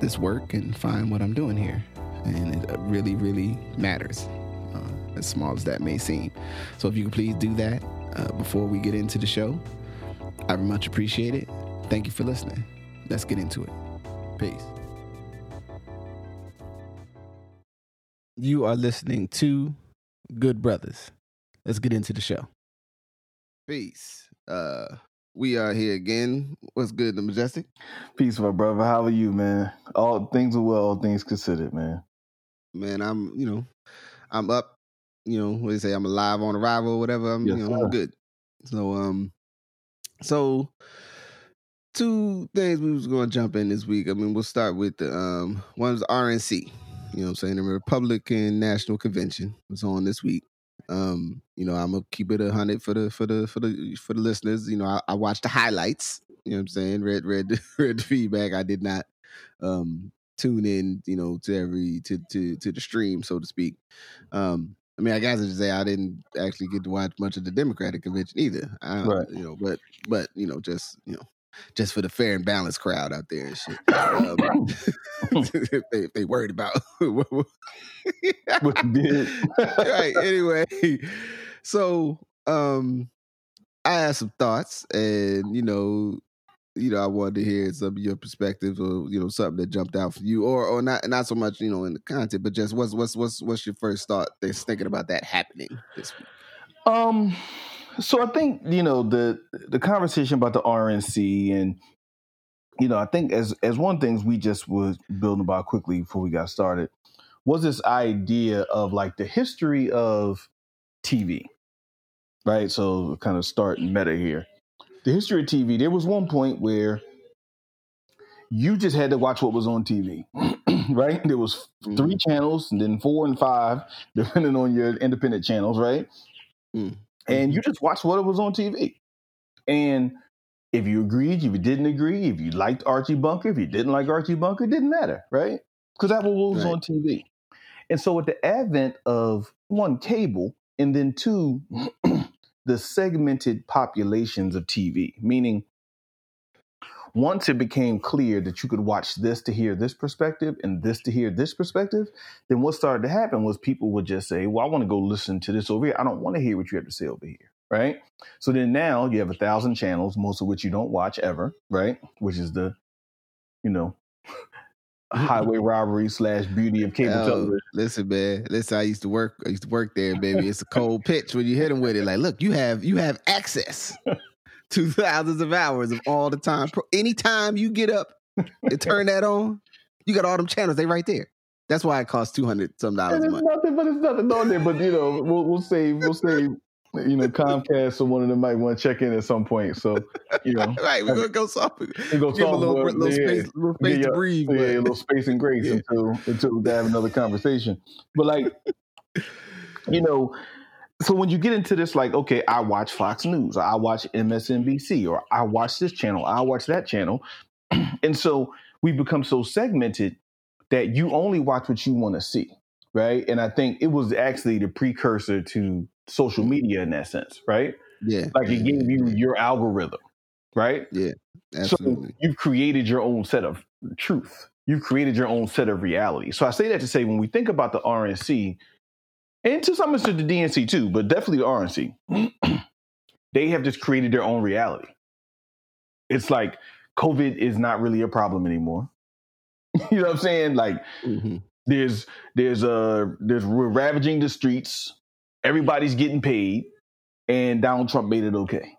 this work and find what I'm doing here. And it really, really matters, uh, as small as that may seem. So if you could please do that uh, before we get into the show, I much appreciate it. Thank you for listening. Let's get into it. Peace. You are listening to Good Brothers. Let's get into the show. Peace. Uh, we are here again. What's good, the majestic? Peace, my brother. How are you, man? All things are well, all things considered, man. Man, I'm, you know, I'm up. You know, what do you say? I'm alive on arrival or whatever. I'm, Yes, you know, sir. I'm good. So, um, so two things we was going to jump in this week. I mean, we'll start with the um, one was RNC. You know, what I'm saying the Republican National Convention was on this week. Um, you know, I'm gonna keep it a hundred for the for the for the for the listeners. You know, I, I watched the highlights. You know what I'm saying? Read read read the feedback. I did not um tune in, you know, to every to to to the stream, so to speak. Um I mean, I guess I should say I didn't actually get to watch much of the Democratic convention either. I, Right. You know, but but you know, just you know, just for the fair and balanced crowd out there and shit. Um, they they worried about What you did. right. Anyway, so um, I had some thoughts, and you know, you know, I wanted to hear some of your perspectives, or you know, something that jumped out for you, or or not not so much, you know, in the content, but just what's what's what's what's your first thought? That's thinking about that happening this week. Um, so I think you know the the conversation about the RNC and you know I think as as one things we just was building about quickly before we got started was this idea of like the history of TV, right? So kind of start meta here. The history of TV. There was one point where you just had to watch what was on TV, right? There was three channels and then four and five, depending on your independent channels, right? Mm. And you mm-hmm. just watched what it was on TV. And if you agreed, if you didn't agree, if you liked Archie Bunker, if you didn't like Archie Bunker, it didn't matter, right? Because that was what was Right. on TV. And so with the advent of one, cable, and then two, the segmented populations of TV, meaning once it became clear that you could watch this to hear this perspective and this to hear this perspective, then what started to happen was people would just say, Well, I want to go listen to this over here. I don't want to hear what you have to say over here. Right. So then now you have a thousand channels, most of which you don't watch ever, right? Which is the, you know, highway robbery slash beauty of cable Oh, television. listen, man. Listen, I used to work. I used to work there, baby. It's a cold pitch when you hit them with it. Like, look, you have you have access to thousands of hours of all the time. Anytime you get up and turn that on, you got all them channels. They right there. That's why it costs two hundred some dollars And a it's month. nothing, but it's nothing on there. But you know, we'll we'll say we'll save. you know, Comcast or one of them might want to check in at some point. So you know, right, we're gonna go soft. we go Give 'em a little, software, little yeah, space, little space Yeah, to breathe. yeah, but- a little space and grace Yeah. until until they have another conversation. But like, you know, so when you get into this, like, okay, I watch Fox News, I watch MSNBC, or I watch this channel, I watch that channel, and so we become so segmented that you only watch what you want to see, right? And I think it was actually the precursor to social media in that sense, right? yeah, Like it gave you your algorithm, right? Yeah. Absolutely. So you've created your own set of truth. You've created your own set of reality. So I say that to say when we think about the RNC, and to some extent the DNC too, but definitely the RNC, they have just created their own reality. It's like COVID is not really a problem anymore. you know what I'm saying? Like Mhm. there's there's uh there's we're ravaging the streets everybody's getting paid and donald trump made it okay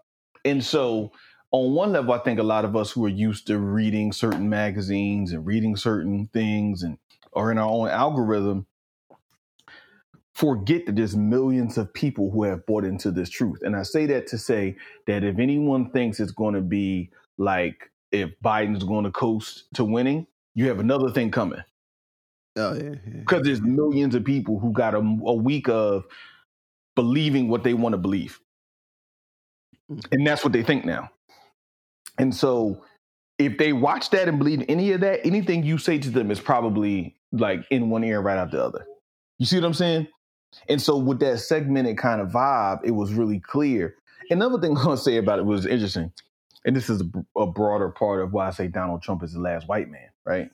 and so on one level i think a lot of us who are used to reading certain magazines and reading certain things and are in our own algorithm forget that there's millions of people who have bought into this truth and i say that to say that if anyone thinks it's going to be like if biden's going to coast to winning you have another thing coming Oh yeah, because there's millions of people who got a, a week of believing what they want to believe, mm. and that's what they think now. And so, if they watch that and believe any of that, anything you say to them is probably like in one ear right out the other. You see what I'm saying? And so, with that segmented kind of vibe, it was really clear. Another thing I'm gonna say about it was interesting, and this is a, a broader part of why I say Donald Trump is the last white man, right?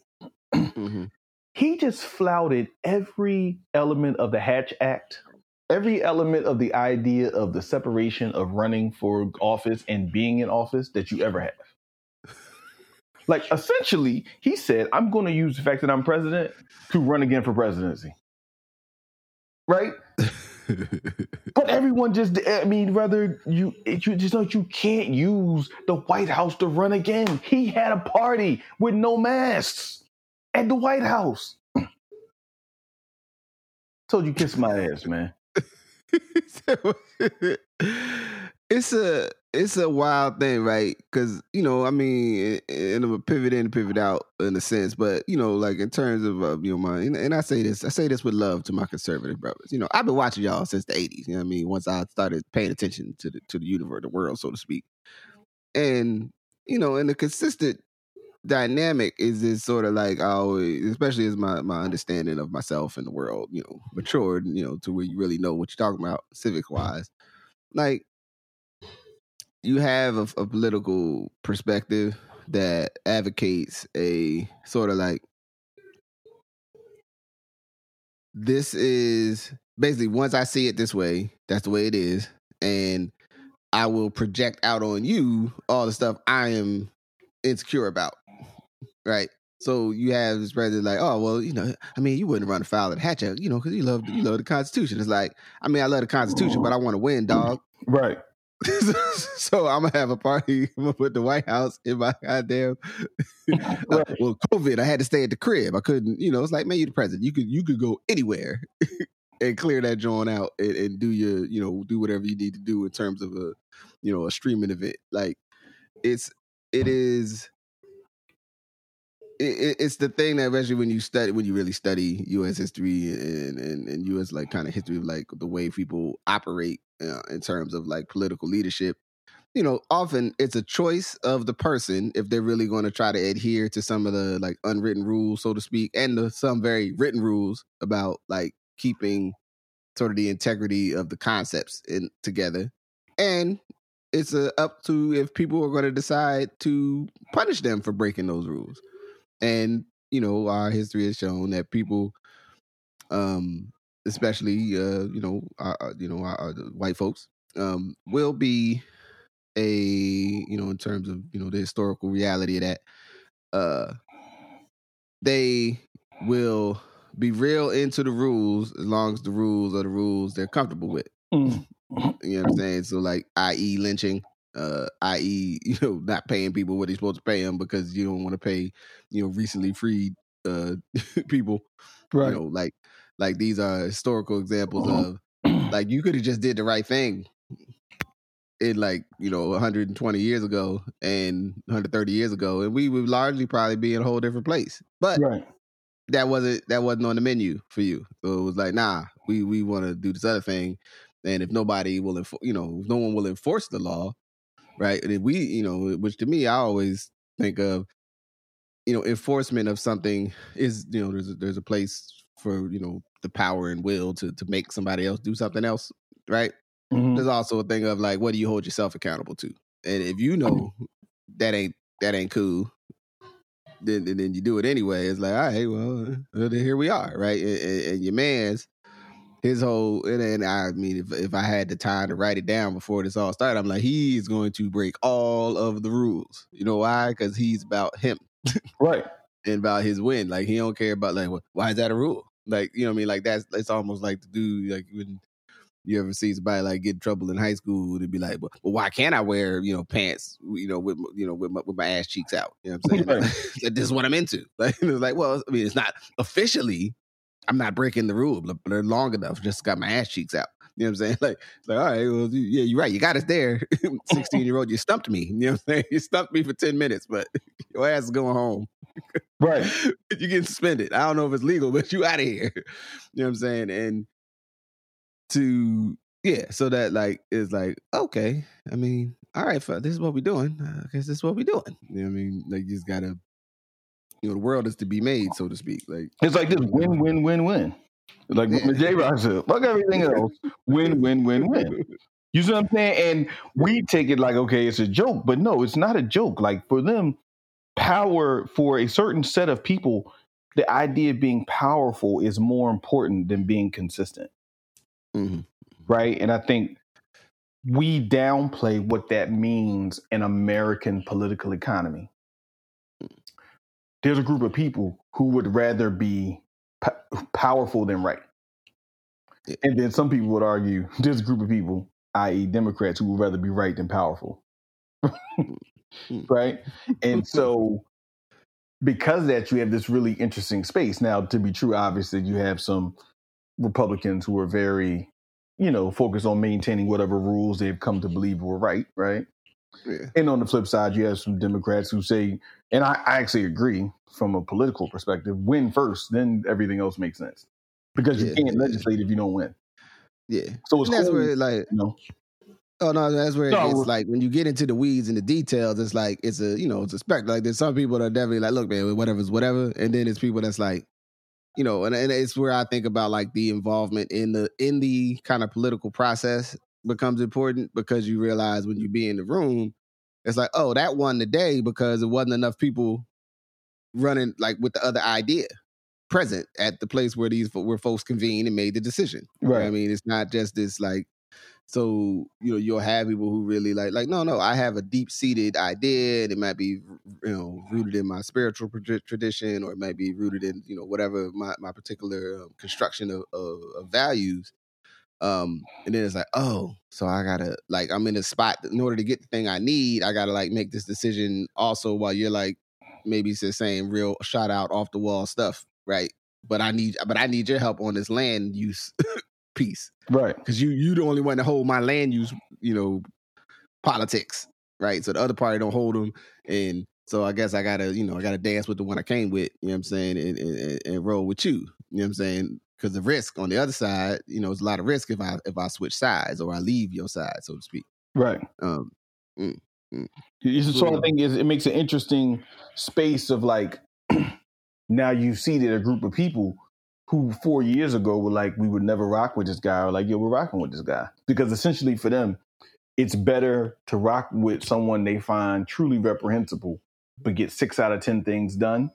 Mm-hmm he just flouted every element of the Hatch Act, every element of the idea of the separation of running for office and being in office that you ever have. like essentially, he said, I'm going to use the fact that I'm president to run again for presidency. Right? but everyone just I mean, rather you you just know you can't use the White House to run again. He had a party with no masks at the White House. Told you kiss my ass, man. it's a it's a wild thing, right? Because you know, I mean, and I'm a pivot in, pivot out in a sense, but you know, like in terms of uh, you know my and, and, I say this, I say this with love to my conservative brothers. You know, I've been watching y'all since the '80s. You know, I mean, once I started paying attention to the to the universe, the world, so to speak, and you know, and the consistent dynamic is this sort of like I always, especially as my my understanding of myself and the world, you know, matured, you know, to where you really know what you're talking about civic wise. Like you have a, a political perspective that advocates a sort of like this is basically once I see it this way, that's the way it is, and I will project out on you all the stuff I am insecure about right? So you have this president like, oh well, you know, I mean, you wouldn't run afoul of the Hatch you know, because you love you love the Constitution. It's like, I mean, I love the Constitution, but I want to win, dog. Right. so I'm gonna have a party. I'm gonna put the White House in my goddamn. uh, well, COVID, I had to stay at the crib. I couldn't, you know. It's like, man, you're the president. You could you could go anywhere and clear that joint out and, and do your, you know, do whatever you need to do in terms of a, you know, a streaming event. Like, it's it is it, it's the thing that especially when you study when you really study U.S. history and and, and U.S. like kind of history of like the way people operate uh, in terms of like political leadership. You know, often it's a choice of the person if they're really going to try to adhere to some of the like unwritten rules, so to speak, and the, some very written rules about like keeping sort of the integrity of the concepts in together. And it's up to if people are going to decide to punish them for breaking those rules and you know our history has shown that people um especially uh you know our, you know our, our white folks um will be a you know in terms of you know the historical reality of that uh they will be real into the rules as long as the rules are the rules they're comfortable with mm. you know what i'm saying so like i.e lynching uh, i.e., you know, not paying people what they're supposed to pay them because you don't want to pay, you know, recently freed uh, people. Right. You know, like like these are historical examples uh-huh. of like you could have just did the right thing in like you know 120 years ago and 130 years ago, and we would largely probably be in a whole different place. But right. that wasn't that wasn't on the menu for you. So it was like, nah, we we want to do this other thing. And if nobody will, enfor- you know, if no one will enforce the law, right? And we, you know, which to me, I always think of, you know, enforcement of something is, you know, there's a, there's a place for you know the power and will to to make somebody else do something else, right? Mm-hmm. There's also a thing of like, what do you hold yourself accountable to? And if you know that ain't that ain't cool, then then you do it anyway. It's like, all right, well, here we are, right? And, and your man's his whole and, and I mean if if I had the time to write it down before this all started, I'm like he's going to break all of the rules. You know why? Because he's about him, right? and about his win. Like he don't care about like why is that a rule? Like you know what I mean? Like that's it's almost like to do like when you ever see somebody like get in trouble in high school to be like, well, well, why can't I wear you know pants you know with you know with my, with my ass cheeks out? You know what I'm saying? Right. this is what I'm into. Like it's like well, I mean, it's not officially I'm not breaking the rule, but they're long enough. Just got my ass cheeks out. You know what I'm saying? Like, like all right, well, yeah, you're right. You got us there. 16 year old, you stumped me. You know what I'm saying? You stumped me for 10 minutes, but your ass is going home. Right. you get suspended. I don't know if it's legal, but you out of here. You know what I'm saying? And to yeah, so that like is like okay. I mean, all right, this is what we're doing. Uh, I guess this is what we're doing. You know what I mean? Like you just gotta, you know, the world is to be made, so to speak. Like it's like this win, win, win, win. Like yeah. Jay Rock said, fuck everything else. Win, win, win, win. You see what I'm saying? And we take it like, okay, it's a joke, but no, it's not a joke. Like for them, power for a certain set of people, the idea of being powerful is more important than being consistent. Mm-hmm. Right. And I think we downplay what that means in American political economy. There's a group of people who would rather be powerful than right. And then some people would argue there's a group of people, i.e., Democrats, who would rather be right than powerful. Mm. right? And so because that you have this really interesting space. Now, to be true, obviously you have some Republicans who are very, you know, focused on maintaining whatever rules they've come to believe were right, right? Yeah. And on the flip side, you have some Democrats who say, and I, I, actually agree from a political perspective, win first, then everything else makes sense. Because you yeah, can't yeah. legislate if you don't win. Yeah. So it's that's cool, where like you know, Oh no, that's where no, it's like when you get into the weeds and the details, it's like it's a you know it's a spectrum. Like there's some people that are definitely like, look, man, whatever's whatever, and then there's people that's like, you know, and, and it's where I think about like the involvement in the in the kind of political process becomes important because you realize when you be in the room, it's like, oh, that won the day because it wasn't enough people running like with the other idea present at the place where these where folks convened and made the decision. Right. I mean, it's not just this like so you know you'll have people who really like like no no I have a deep seated idea. It might be you know rooted in my spiritual tradition, or it might be rooted in you know whatever my my particular um, construction of, of, of values. Um, and then it's like, oh, so I gotta like I'm in a spot in order to get the thing I need. I gotta like make this decision also while you're like maybe it's the same real shot out off the wall stuff, right? But I need but I need your help on this land use piece, right? Because you you the only one to hold my land use, you know, politics, right? So the other party don't hold them, and so I guess I gotta you know I gotta dance with the one I came with, you know what I'm saying, and, and, and roll with you, you know what I'm saying? Because the risk on the other side, you know, it's a lot of risk if I if I switch sides or I leave your side, so to speak. Right. Um. Mm, mm. It's the sort of thing is it makes an interesting space of like now you see that a group of people who four years ago were like, we would never rock with this guy, or like, yeah, we're rocking with this guy. Because essentially for them, it's better to rock with someone they find truly reprehensible, but get six out of 10 things done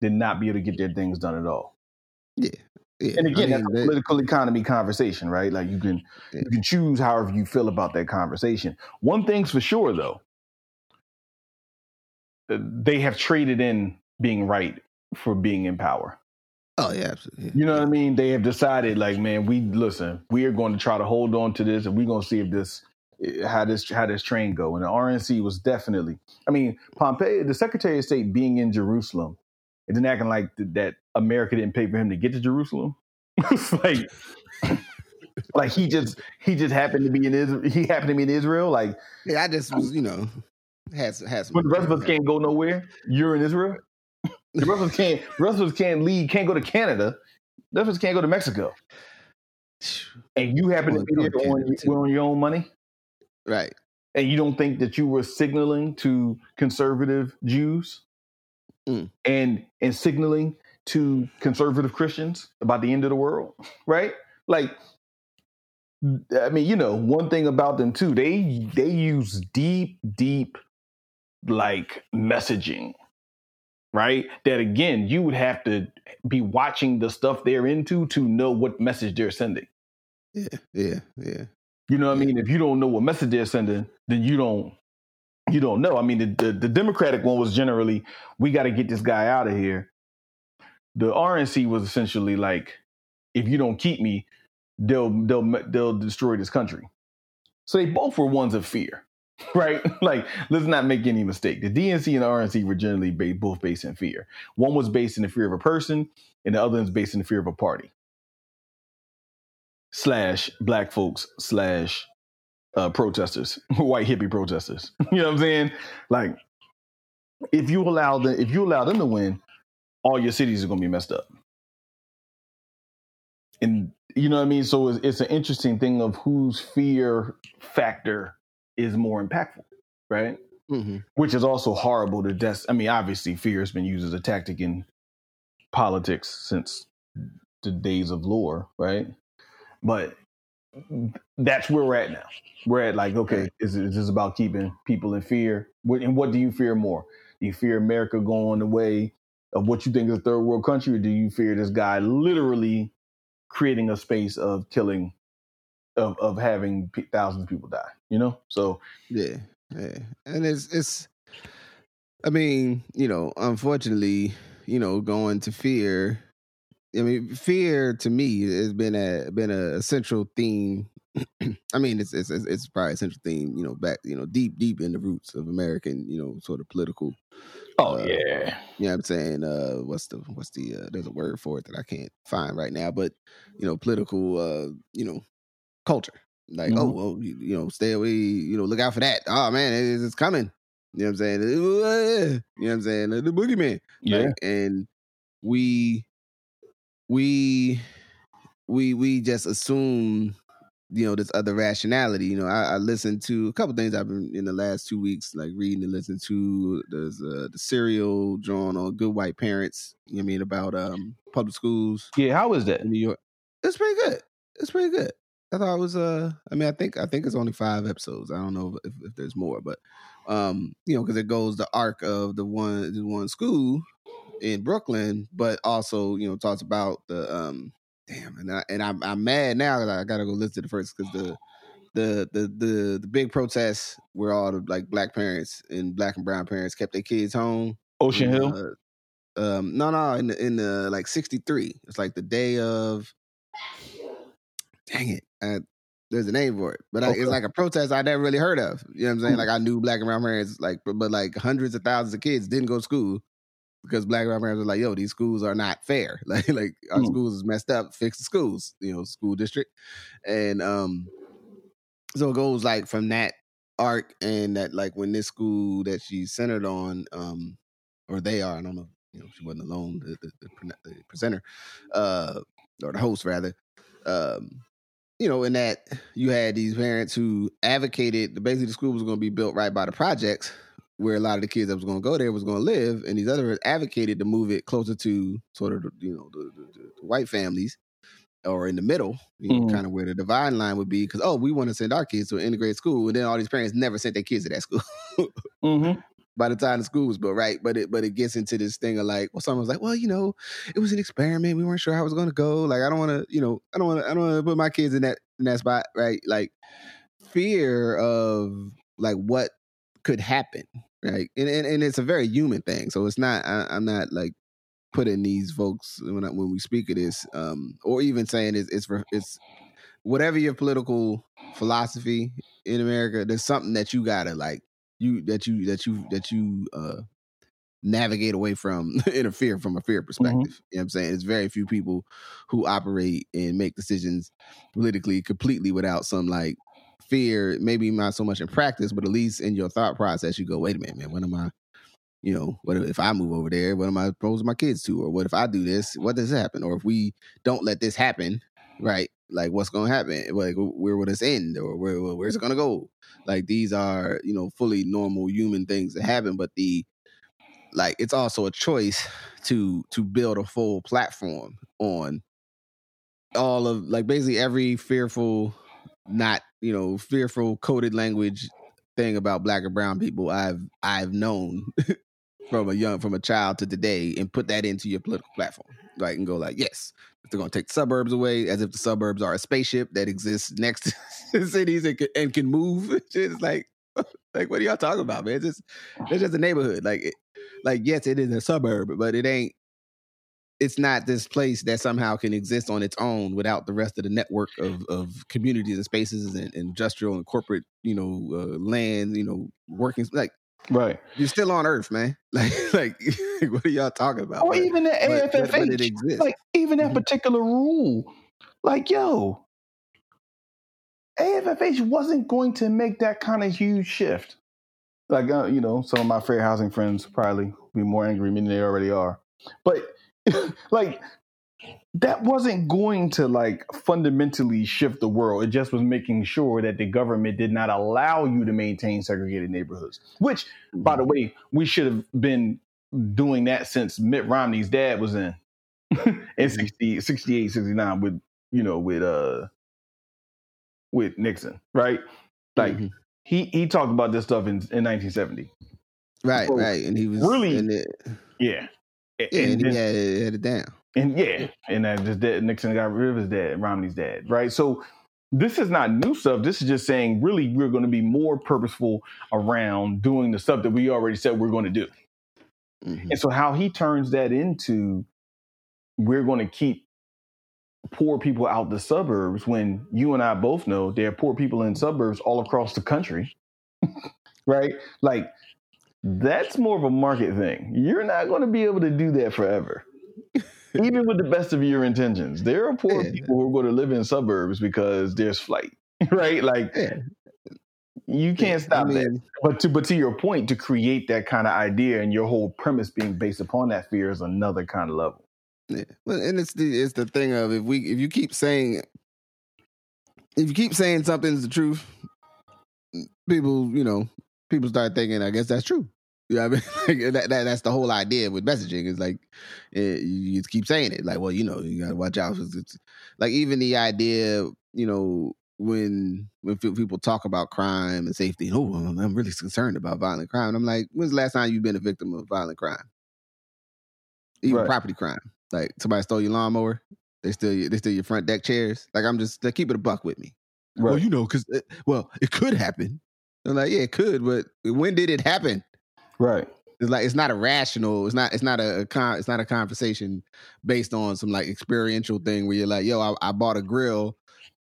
than not be able to get their things done at all. Yeah. yeah. And again, I mean, that's a political economy conversation, right? Like you can yeah. you can choose however you feel about that conversation. One thing's for sure though, uh, they have traded in being right for being in power. Oh yeah, absolutely. You know what I mean? They have decided, like, man, we listen. We are going to try to hold on to this, and we're going to see if this eh, how this how this train go. And the RNC was definitely. I mean, Pompeo, the Secretary of State, being in Jerusalem, and then acting like that America didn't pay for him to get to Jerusalem. it's like, like he just he just happened to be in Israel. He happened to be in Israel. Like, yeah, I just was, you know, has has. But the rest of us can't go nowhere. You're in Israel. The rest can't. The rest of us can't leave. Can't go to Canada. The rest of us can't go to Mexico. And you happen well, to be there on, on your own money, right? And you don't think that you were signaling to conservative Jews mm. and and signaling to conservative Christians about the end of the world, right? Like, I mean, you know, one thing about them too, they they use deep, deep like messaging right? That again, you would have to be watching the stuff they're into to know what message they're sending. Yeah, yeah, yeah. You know what yeah. I mean? If you don't know what message they're sending, then you don't you don't know. I mean, the, the, the Democratic one was generally, we got to get this guy out of here. The RNC was essentially like, if you don't keep me, they'll they'll they'll destroy this country. So they both were ones of fear. right? like, let's not make any mistake. The DNC and the RNC were generally both based in fear. One was based in the fear of a person, and the other is based in the fear of a party. Slash black folks slash uh, protesters, white hippie protesters. you know what I'm saying? Like, if you allow them, if you allow them to win, all your cities are going to be messed up. And you know what I mean? So it's, it's an interesting thing of whose fear factor is more impactful, right? Mm-hmm. Which is also horrible to death. I mean, obviously, fear has been used as a tactic in politics since the days of lore, right? But that's where we're at now. We're at like, okay, is, is this about keeping people in fear? What, and what do you fear more? Do you fear America going the way of what you think is a third world country, or do you fear this guy literally creating a space of killing, of of having p- thousands of people die? You know, so Yeah, yeah, and it's it's. I mean, you know, unfortunately, you know, going to fear. I mean, fear to me has been a been a central theme. I mean, it's it's it's probably a central theme. You know, back you know deep deep in the roots of American you know sort of political. oh Uh, yeah, You know what I'm saying? Uh, what's the what's the uh, there's a word for it that I can't find right now, but you know, political uh, you know, culture. Like, oh Mhm. well, you, you know, stay away, you know, look out for that. Oh man, it's, it's coming. You know what I'm saying? You know what I'm saying? The boogeyman. yeah. Like, and we we we we just assume you know this other rationality you know i, I listened to a couple things i've been in the last two weeks like reading and listening to there's uh, the serial drawn on good white parents you know what i mean about um public schools yeah. How is that? in new york it's pretty good it's pretty good i thought it was uh i mean i think i think it's only five episodes i don't know if, if there's more but um you know because it goes the arc of the one the one school in Brooklyn, but also you know talks about the um damn and I, and I'm I'm mad now that I gotta go listen to the first because the the the the the big protests where all the like black parents and black and brown parents kept their kids home. Ocean Hill. uh, um, no, no, in the, in the like '63. It's like the day of. Dang it! Uh, there's a name for it, but I, it's like a protest I never really heard of. You know what I'm saying? Hmm. Like I knew black and brown parents, like but, but like hundreds of thousands of kids didn't go to school because black and brown parents were like, "Yo, these schools are not fair. Like, like our Hmm. schools is messed up. Fix the schools, you know, school district." And um, so it goes like from that arc and that like when this school that she's centered on, um, or they are, I don't know, you know, she wasn't alone, the the, the, the presenter, uh, or the host rather, um. You know, in that you had these parents who advocated basically the school was going to be built right by the projects, where a lot of the kids that was going to go there was going to live, and these others advocated to move it closer to sort of the, you know the, the, the white families or in the middle, you know, Mhm. kind of where the divine line would be. Because oh, we want to send our kids to an integrated school, and then all these parents never sent their kids to that school. Mm-hmm. By the time the school was built, right? But it but it gets into this thing of like, well, someone's like, well, you know, it was an experiment. We weren't sure how it was to go. Like, I don't want to, you know, I don't want to, I don't want to put my kids in that in that spot, right? Like, fear of like what could happen, right? And and, and it's a very human thing. So it's not. I, I'm not like putting these folks when I, when we speak of this, um, or even saying it's it's it's whatever your political philosophy in America. There's something that you gotta like you that you that you that you uh navigate away from interfere from a fear perspective. You know what I'm saying? It's very few people who operate and make decisions politically completely without some like fear, maybe not so much in practice, but at least in your thought process, you go, wait a minute, man, what am I, you know, what if I move over there? What am I exposing my kids to? Or what if I do this? What does happen? Or if we don't let this happen, right? Like what's going to happen? Like where will this end? Or where where's it going to go? Like these are, you know, fully normal human things that happen, but the like it's also a choice to to build a full platform on all of like basically every fearful not you know fearful coded language thing about black and brown people i've i've known from a young from a child to today and put that into your political platform like and go like yes they're going to take the suburbs away as if the suburbs are a spaceship that exists next to cities and can, and can move. It's like like what are y'all talking about man? It's just it's just a neighborhood. Like it, like yes it is a suburb but it ain't it's not this place that somehow can exist on its own without the rest of the network of, of communities and spaces and, industrial and corporate, you know, uh, land, you know, working like Right. you're still on Earth, man. Like, like what are y'all talking about? Or But- even the but- but- but it AFFH. exists. like even that Mhm. particular rule, like yo, AFFH wasn't going to make that kind of huge shift. Like uh, you know, some of my fair housing friends probably be more angry than they already are. But like that wasn't going to like fundamentally shift the world. It just was making sure that the government did not allow you to maintain segregated neighborhoods. Which, by the way, we should have been doing that since Mitt Romney's dad was in in 60, 68, 69 with you know with uh with Nixon, right? Like mm-hmm. he he talked about this stuff in, in 1970. Right, so right. And he was really it, yeah. Yeah, and, and he had, had it down. And yeah, and that just did, Nixon got rid of his dad, Romney's dad, right? So this is not new stuff. This is just saying really we're going to be more purposeful around doing the stuff that we already said we're going to do. Mm-hmm. And so how he turns that into we're going to keep poor people out the suburbs when you and I both know there are poor people in suburbs all across the country. right? Like that's more of a market thing. You're not going to be able to do that forever. Even with the best of your intentions, there are poor yeah. people who are going to live in suburbs because there's flight, right? Like yeah. you can't stop I mean, that. But to but to your point, to create that kind of idea and your whole premise being based upon that fear is another kind of level. Yeah. Well, and it's the it's the thing of if we if you keep saying if you keep saying something's the truth, people you know people start thinking, I guess that's true. You know what I mean? like that, that, that's the whole idea with messaging. Is like it, eh, you keep saying it. Like, well, you know, you gotta watch out. It's, like even the idea, you know, when when people talk about crime and safety, oh, I'm really concerned about violent crime. I'm like, when's the last time you've been a victim of violent crime? Even right. property crime. Like somebody stole your lawnmower, they steal they steal your front deck chairs. Like I'm just they keep it a buck with me. Right. Well, you know, because eh, well, it could happen. I'm like, yeah, it could, but when did it happen? Right. It's like it's not a rational. It's not. It's not a, con. It's not a conversation based on some like experiential thing where you're like, yo, I, I bought a grill.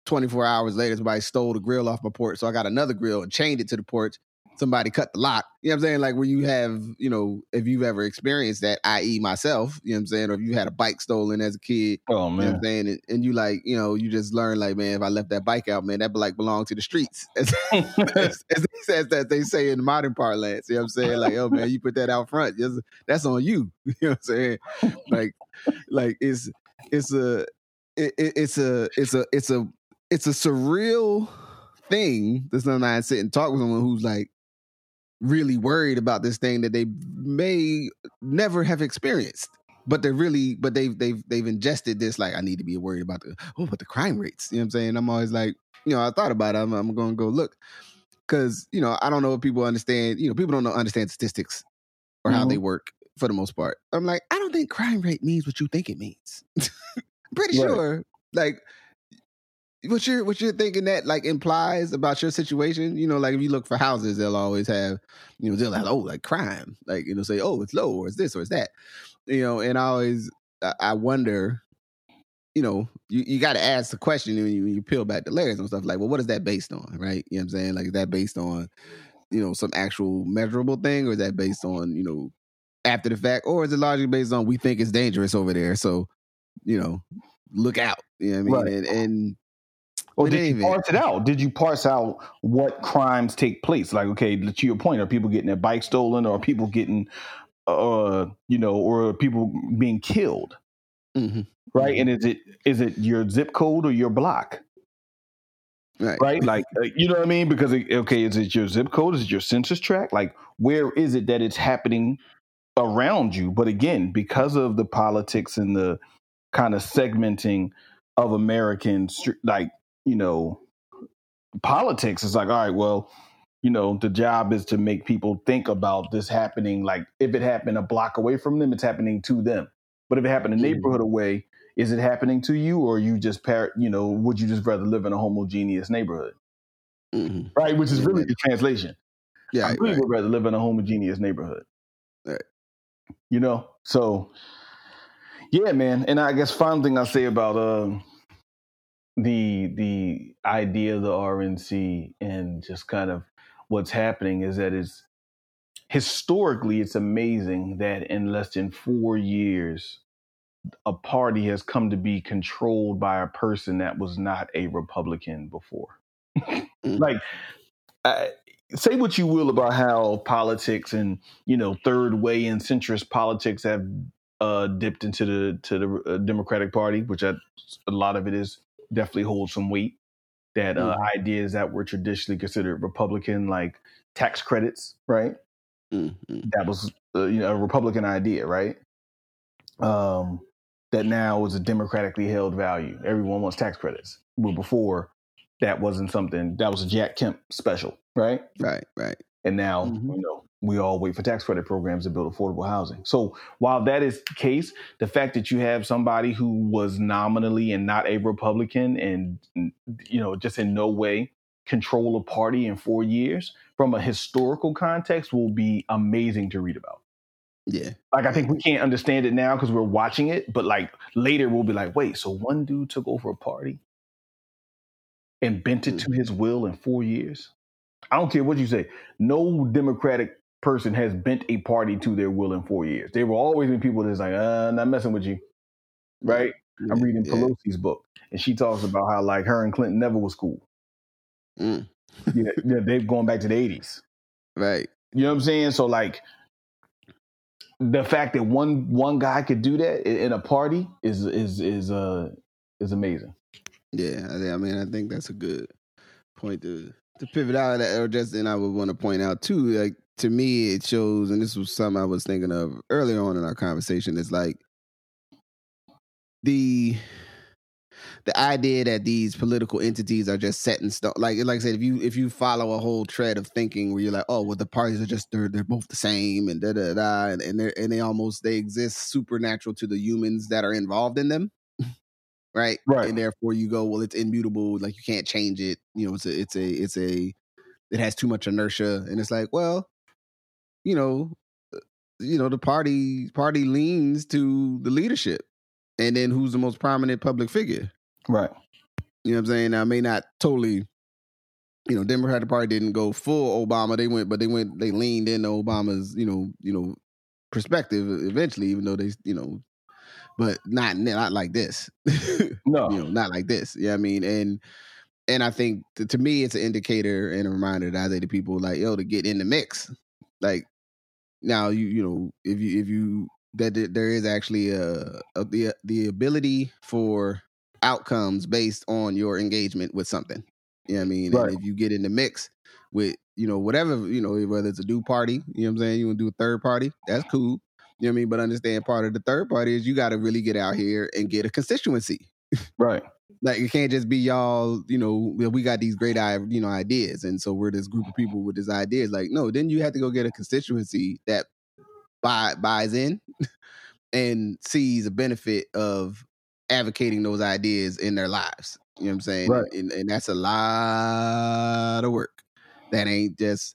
24 hours later, somebody stole the grill off my porch, so I got another grill and chained it to the porch somebody cut the lock. You know what I'm saying? Like where you have, you know, if you've ever experienced that, i.e. myself, you know what I'm saying? Or if you had a bike stolen as a kid. Oh man. You know I'm saying? And, and, you like, you know, you just learn like, man, if I left that bike out, man, that like belonged to the streets. As, as, as, as that they say in modern parlance. You know what I'm saying? Like, oh man, you put that out front. That's on you. You know what I'm saying? Like, like it's it's a it, it's a it's a it's a it's a surreal thing that sometimes I sit and talk with someone who's like really worried about this thing that they may never have experienced but they're really but they've they've they've ingested this like i need to be worried about the oh but the crime rates you know what i'm saying i'm always like you know i thought about it i'm, I'm gonna go look because you know i don't know if people understand you know people don't know, understand statistics or mm-hmm. how they mm-hmm. work for the most part i'm like i don't think crime rate means what you think it means pretty right. sure like what you're what you're thinking that like implies about your situation, you know, like if you look for houses, they'll always have, you know, they'll have oh like crime, like you know, say oh it's low or it's this or it's that, you know, and I always I wonder, you know, you, you got to ask the question when you, when you peel back the layers and stuff like, well, what is that based on, right? You know what I'm saying? Like, is that based on, you know, some actual measurable thing, or is that based on, you know, after the fact, or is it largely based on we think it's dangerous over there, so, you know, look out, you know what I mean? Right. And, and or did you parse it out? Did you parse out what crimes take place? Like, okay, to your point, are people getting their bike stolen, or people getting, uh, you know, or people being killed? Mm-hmm. Right, mm-hmm. and is it is it your zip code or your block? Right, right, like uh, you know what I mean? Because okay, is it your zip code? Is it your census tract? Like, where is it that it's happening around you? But again, because of the politics and the kind of segmenting of Americans, like you know, politics, it's like, all right, well, you know, the job is to make people think about this happening. Like if it happened a block away from them, it's happening to them. But if it happened a neighborhood away, is it happening to you, or you just par- you know, would you just rather live in a homogeneous neighborhood? Mm-hmm. Right, which is really the translation. Yeah, I really right. would rather live in a homogeneous neighborhood. Right. You know, so yeah, man. And I guess final thing I'll say about uh, the the idea of the RNC and just kind of what's happening is that it's historically it's amazing that in less than four years a party has come to be controlled by a person that was not a Republican before. Mm. like, I, say what you will about how politics and you know third way and centrist politics have uh, dipped into the to the uh, Democratic Party, which I, a lot of it is definitely holds some weight. That uh, Mhm. ideas that were traditionally considered Republican, like tax credits, right? Mm, mm. That was uh, you know a Republican idea, right? Um, that now is a democratically held value. Everyone wants tax credits. Well, before that wasn't something that was a Jack Kemp special, right? Right, right. And now, Mhm. you know, we all wait for tax credit programs to build affordable housing. So while that is the case, the fact that you have somebody who was nominally and not a Republican and, you know, just in no way control a party in four years from a historical context will be amazing to read about. Yeah. Like, I think we can't understand it now because we're watching it, but like later we'll be like, wait, so one dude took over a party and bent it mm. to his will in four years? I don't care what you say. No Democratic person has bent a party to their will in four years. There will always be people that's like, uh, not messing with you. Right? I'm reading yeah. Pelosi's book, and she talks about how like her and Clinton never was cool. Mm, Yeah, yeah, they've gone back to the 80s. right. You know what I'm saying? So like the fact that one one guy could do that in, a party is is is uh is amazing. Yeah, I, I mean, I think that's a good point to to pivot out of that. Or just, and I would want to point out too, like to me, it shows, and this was something I was thinking of earlier on in our conversation. Is like the the idea that these political entities are just set in stone. Like, like I said, if you if you follow a whole thread of thinking where you're like, oh, well, the parties are just they're they're both the same, and da da da, and and they and they almost they exist supernatural to the humans that are involved in them right? Right. And therefore you go, well, it's immutable, like you can't change it. You know, it's a it's a it's a it has too much inertia. And it's like, well, you know, uh, you know, the party party leans to the leadership. And then who's the most prominent public figure? Right. You know what I'm saying? Now, I may not totally, you know, Democratic Party didn't go full Obama. They went, but they went, they leaned into Obama's, you know, you know, perspective eventually, even though they, you know, but not not like this. No. you know, not like this. Yeah, I mean, and and I think to, to me, it's an indicator and a reminder that I say to people like, yo, to get in the mix. Like now, you you know, if you if you that there- is actually a, a the the ability for outcomes based on your engagement with something. You know what I mean? Right. And if you get in the mix with you know whatever you know whether it's a do party, you know what I'm saying, you want to do a third party, that's cool. You know what I mean? But understand part of the third party is you got to really get out here and get a constituency. Right. Like it can't just be y'all, you know, we got these great you know ideas, and so we're this group of people with these ideas. Like, no, then you have to go get a constituency that buy, buys in and sees a benefit of advocating those ideas in their lives. You know what I'm saying? Right. And, and that's a lot of work. That ain't just,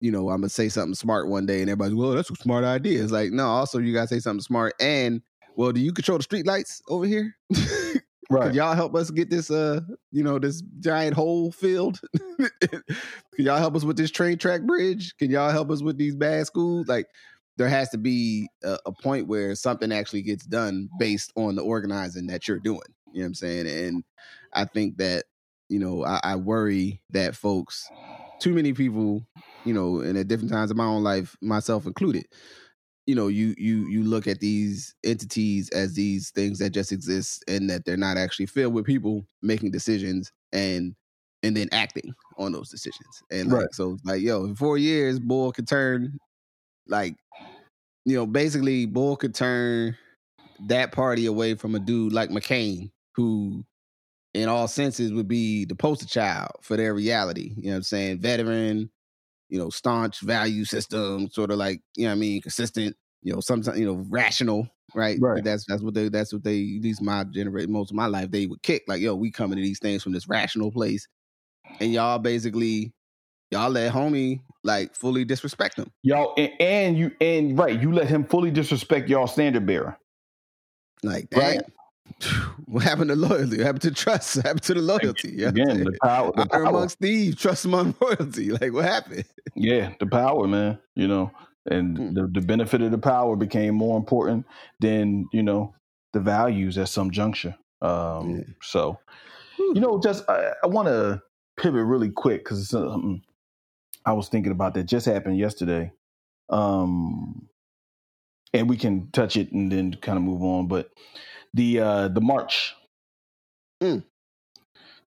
you know, I'm gonna say something smart one day and everybody's, well, that's a smart idea. It's like, no, also you gotta say something smart and well, do you control the street lights over here? Right. Could y'all help us get this uh you know this giant hole filled? Can y'all help us with this train track bridge? Can y'all help us with these bad schools? Like there has to be a, a point where something actually gets done based on the organizing that you're doing. You know what I'm saying? And I think that, you know, I, I worry that folks, too many people, you know, and at different times of my own life, myself included, you know you you you look at these entities as these things that just exist and that they're not actually filled with people making decisions and and then acting on those decisions. And like Right. so like yo in four years bull could turn like you know basically bull could turn that party away from a dude like mccain who in all senses would be the poster child for their reality. You know what i'm saying? Veteran you know, staunch value system, sort of like, you know what I mean, consistent, you know, sometimes, you know, rational, right? Right. That's that's what they that's what they at least my generation most of my life, they would kick. Like, yo, we coming to these things from this rational place. And y'all basically y'all let homie like fully disrespect them. Y'all and, and you and right, you let him fully disrespect y'all standard bearer. Like, damn. Right. What happened to loyalty? What happened to trust? What happened to the loyalty? You know what I'm Again, the power, the power. among Steve, trust among royalty. Like, what happened? Yeah, the power, man. You know, and Mm. the, the benefit of the power became more important than you know the values at some juncture. Um, Yeah. So, you know, just I, I want to pivot really quick because it's something I was thinking about that just happened yesterday. Um, and we can touch it and then kind of move on. But the uh, the march, Mm.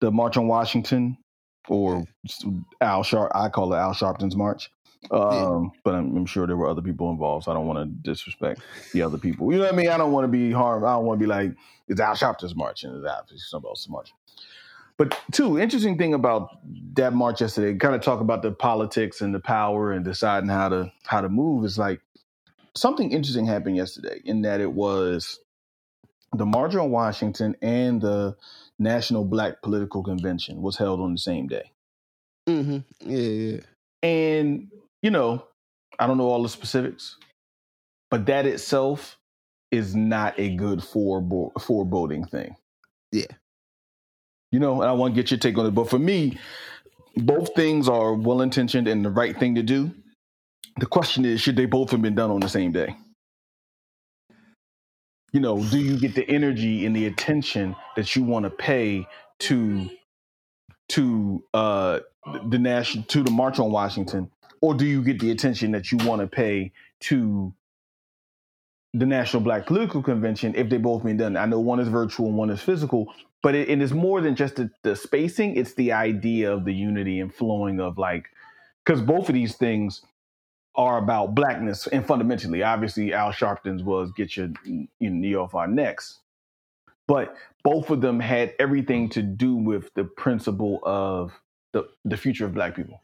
the march on Washington, or Al Sharp, I call it Al Sharpton's march. Um, But I'm, I'm sure there were other people involved, so I don't want to disrespect the other people. You know what I mean? I don't want to be harmed. I don't want to be like it's Al Sharpton's march and it's obviously somebody else's march. But two interesting thing about that march yesterday, kind of talk about the politics and the power and deciding how to how to move is like something interesting happened yesterday in that it was the March on Washington and the National Black Political Convention was held on the same day. Mm-hmm. Yeah, yeah. And, you know, I don't know all the specifics, but that itself is not a good forebo- foreboding thing. Yeah. You know, and I want to get your take on it. But for me, both things are well intentioned and the right thing to do. The question is, should they both have been done on the same day? You know, do you get the energy and the attention that you want to pay to to uh the national to the March on Washington, or do you get the attention that you want to pay to the National Black Political Convention if they both been done? I know one is virtual and one is physical, but it, it is more than just the, the spacing. It's the idea of the unity and flowing of like, because both of these things are about blackness and fundamentally. Obviously, Al Sharpton's was get your you know, knee off our necks, but both of them had everything to do with the principle of the the future of black people.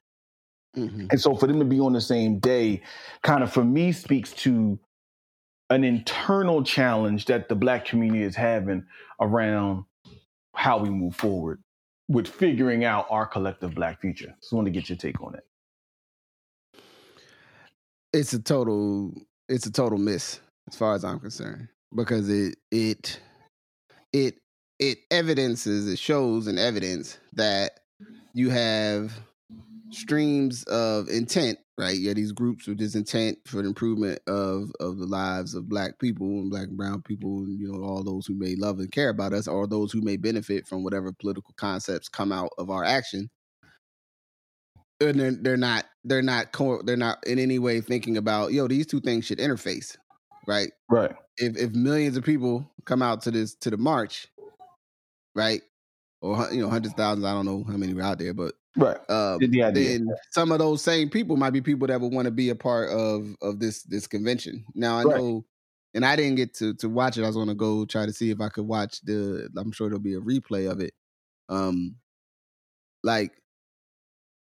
Mm-hmm. And so for them to be on the same day, kind of for me speaks to an internal challenge that the black community is having around how we move forward with figuring out our collective black future. So I want to get your take on it. It's a total. It's a total miss as far as I'm concerned because it it it it evidences it shows an evidence that you have streams of intent right yeah these groups with this intent for the improvement of of the lives of black people and black and brown people and you know all those who may love and care about us or those who may benefit from whatever political concepts come out of our action and they're, they're not they're not co- they're not in any way thinking about yo these two things should interface right Right. if if millions of people come out to this to the march, right, or you know hundreds of thousands, I don't know how many were out there, but Right. uh, The- then some of those same people might be people that would want to be a part of of this this convention. Now I Right. know, and I didn't get to to watch it. I was going to go try to see if I could watch the. I'm sure there'll be a replay of it. Um, like,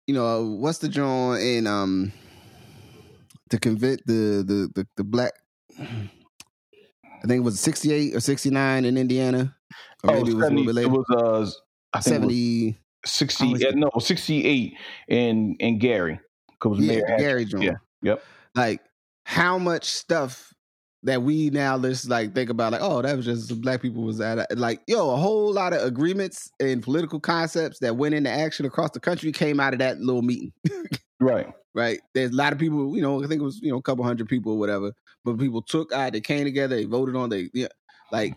you know, what's the joint in um to convict the the the, the black. I think it was 68 or 69 in Indiana. Or maybe it was a little bit 70 later. Oh, It was uh I think it 70 was 60 how is yeah, no 68 in in Gary. Cause yeah, Mayor Gary joint. yeah, yep. Like how much stuff that we now just like think about like oh that was just some black people was at like yo a whole lot of agreements and political concepts that went into action across the country came out of that little meeting Right. right there's a lot of people you know i think it was you know a couple hundred people or whatever but people took out they came together they voted on they yeah like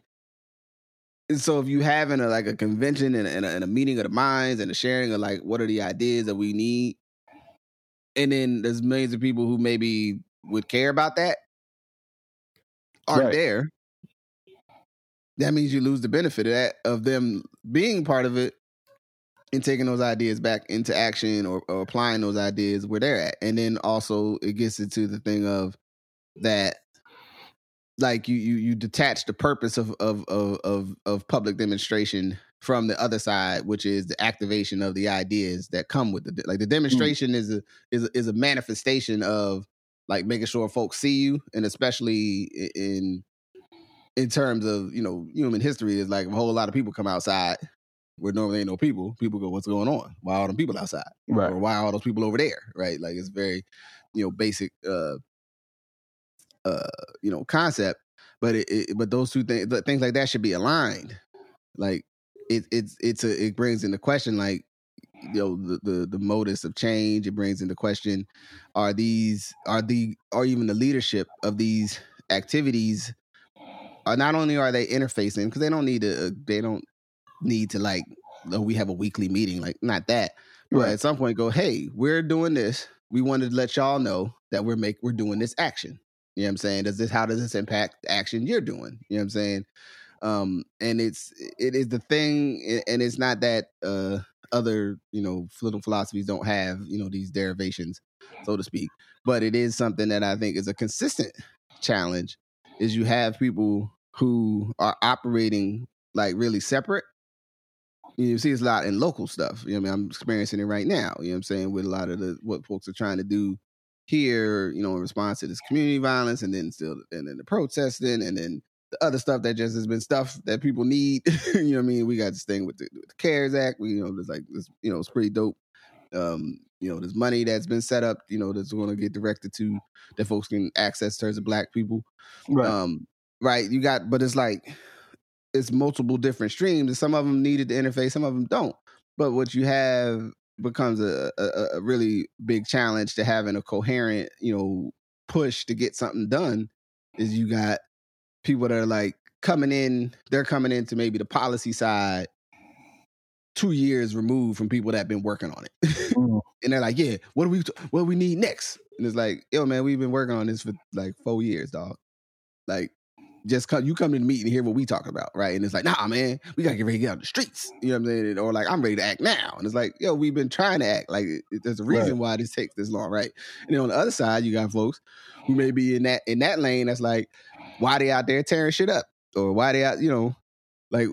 and so if you having a like a convention and a, and, a, and a meeting of the minds and a sharing of like what are the ideas that we need and then there's millions of people who maybe would care about that aren't Right. there that means you lose the benefit of that of them being part of it and taking those ideas back into action or, or applying those ideas where they're at and then also it gets into the thing of that like you you you detach the purpose of of of of, of public demonstration from the other side which is the activation of the ideas that come with the like the mm. demonstration is a is a, is a manifestation of like making sure folks see you and especially in in terms of you know human history is like a whole lot of people come outside where normally ain't no people people go what's going on? Why are all them people outside? Right. or why are all those people over there? Right? Like it's very you know basic uh uh you know concept but it, it but those two things things like that should be aligned. Like it it's it's a it brings into question like you know the, the the modus of change it brings into question are these are the or even the leadership of these activities are not only are they interfacing because they don't need to uh, they don't need to like oh, we have a weekly meeting like not that but Right. at some point go hey we're doing this we wanted to let y'all know that we're make we're doing this action You know what I'm saying? Does this how does this impact the action you're doing? You know what I'm saying? Um, and it's it is the thing, and it's not that uh other you know political philosophies don't have you know these derivations, so to speak. But it is something that I think is a consistent challenge. Is you have people who are operating like really separate. You see it's a lot in local stuff. You know, I mean, I'm experiencing it right now. You know, what I'm saying with a lot of the what folks are trying to do here. You know, in response to this community violence, and then still, and then the protesting, and then the other stuff that just has been stuff that people need. you know, what I mean, we got this thing with the, with the CARES Act. We, you know, there's like this. You know, it's pretty dope. Um, you know, there's money that's been set up. You know, that's going to get directed to that folks can access towards the black people. Right. Um, right. You got, but it's like it's multiple different streams, and some of them needed the interface, some of them don't. But what you have becomes a, a, a really big challenge to having a coherent, you know, push to get something done. Is you got people that are like coming in, they're coming into maybe the policy side two years removed from people that have been working on it. Mm. and they're like, yeah, what do we what do we need next? And it's like, yo, man, we've been working on this for like four years, dog. Like, just come you come to the meeting and hear what we talk about, right? And it's like, nah, man, we gotta get ready to get out the streets. You know what I'm saying? Or like, I'm ready to act now. And it's like, yo, we've been trying to act. Like, there's a reason Right. why this takes this long, right? And then on the other side, you got folks who may be in that in that lane. That's like, why they out there tearing shit up, or why they out, you know, like,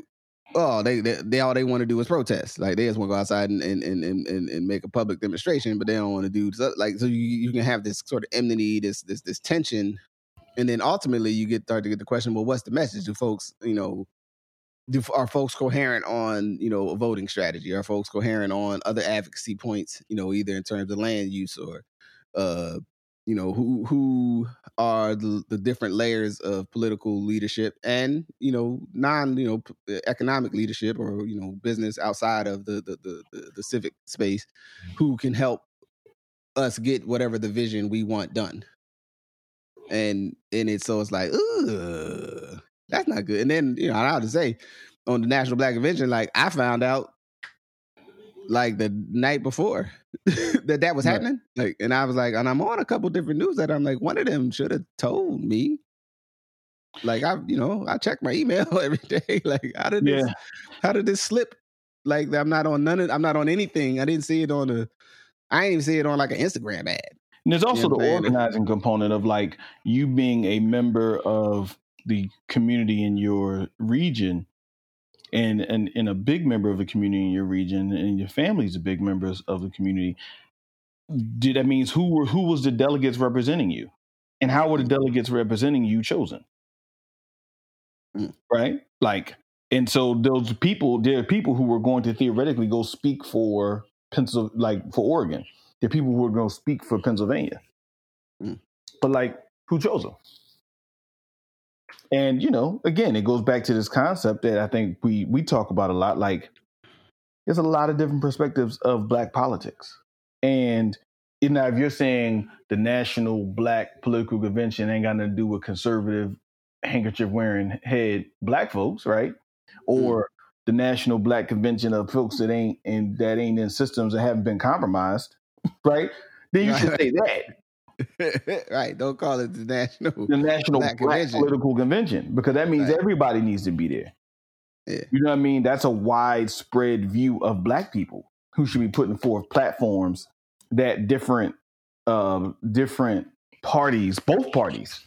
oh, they they, they all they want to do is protest. Like they just want to go outside and and, and and and make a public demonstration, but they don't want to do like so. You you can have this sort of enmity, this this this tension, and then ultimately you get start to get the question: Well, what's the message? Do folks, you know? Do, are folks coherent on you know a voting strategy? Are folks coherent on other advocacy points? You know, either in terms of land use or uh, you know who who are the, the different layers of political leadership and you know non you know p- economic leadership or you know business outside of the the the, the, the civic space mm-hmm. who can help us get whatever the vision we want done. And and it so it's like that's not good. And then you know i have to say on the national black convention like i found out like the night before that that was Right. happening. Like, and I was like, and I'm on a couple different news that I'm like, one of them should have told me. Like I, you know, I check my email every day. Like, how did this? Yeah. How did this slip? Like, I'm not on none of. I'm not on anything. I didn't see it on a. I didn't even see it on like an Instagram ad. And there's also what I'm the organizing component of like you being a member of the community in your region and, and, and a big member of the community in your region and your family's a big members of the community. Did that means who were who was the delegates representing you? And how were the delegates representing you chosen? Mm. Right? Like and so those people, there are people who were going to theoretically go speak for Pencil like for Oregon. There are people who are going to speak for Pennsylvania. Mm. But like, who chose them? And you know, again, it goes back to this concept that I think we we talk about a lot. Like, there's a lot of different perspectives of black politics, and you know, if you're saying the National Black Political Convention ain't got nothing to do with conservative handkerchief wearing head black folks, right? Hmm. Or the National Black Convention of folks that ain't and that ain't in systems that haven't been compromised, right? Then you should say that right. Don't call it the national. the National Black Black, Convention. Political Convention because that means Right. everybody needs to be there. Yeah. You know what I mean? That's a widespread view of black people who should be putting forth platforms that different um, different parties, both parties,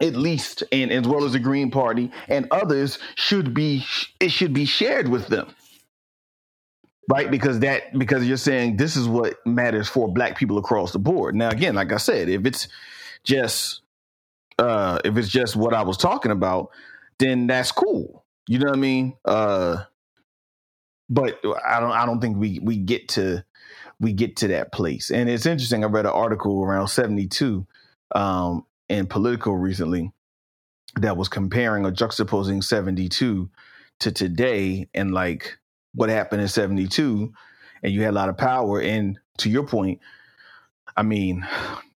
at least, and as well as the Green Party and others should be it should be shared with them. Right, because that because you're saying this is what matters for black people across the board. Now, again, like I said, if it's just uh if it's just what I was talking about, then that's cool. You know what I mean? Uh but I don't I don't think we we get to we get to that place. And it's interesting. I read an article around 72 um in Politico recently that was comparing or juxtaposing 72 to today and like what happened in 72 and you had a lot of power and to your point I mean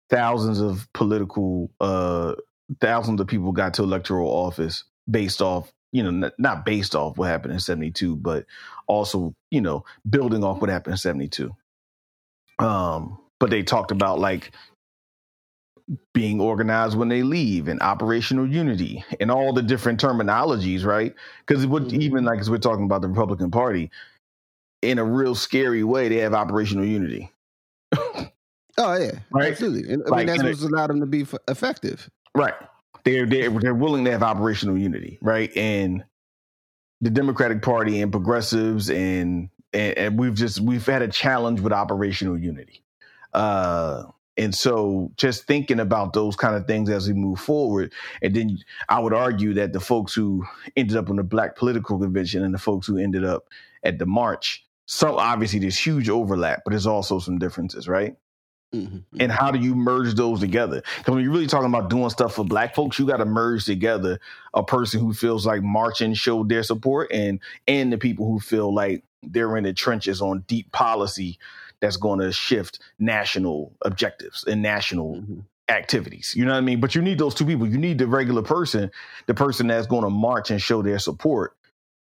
thousands of political uh thousands of people got to electoral office based off you know not based off what happened in 72 but also you know building off what happened in 72 um but they talked about like being organized when they leave and operational unity and all the different terminologies, right? Because what mm-hmm. even like as we're talking about the Republican Party, in a real scary way, they have operational unity. oh yeah, right. Absolutely. And, I mean, that's what's allowed them to be f- effective. Right. They're they're they're willing to have operational unity, right? And the Democratic Party and progressives and and, and we've just we've had a challenge with operational unity. Uh, and so just thinking about those kind of things as we move forward. And then I would argue that the folks who ended up on the black political convention and the folks who ended up at the march, so obviously there's huge overlap, but there's also some differences, right? Mm-hmm. And how do you merge those together? Because when you're really talking about doing stuff for black folks, you got to merge together a person who feels like marching showed their support and and the people who feel like they're in the trenches on deep policy that's going to shift national objectives and national mm-hmm. activities. You know what I mean? But you need those two people. You need the regular person, the person that's going to march and show their support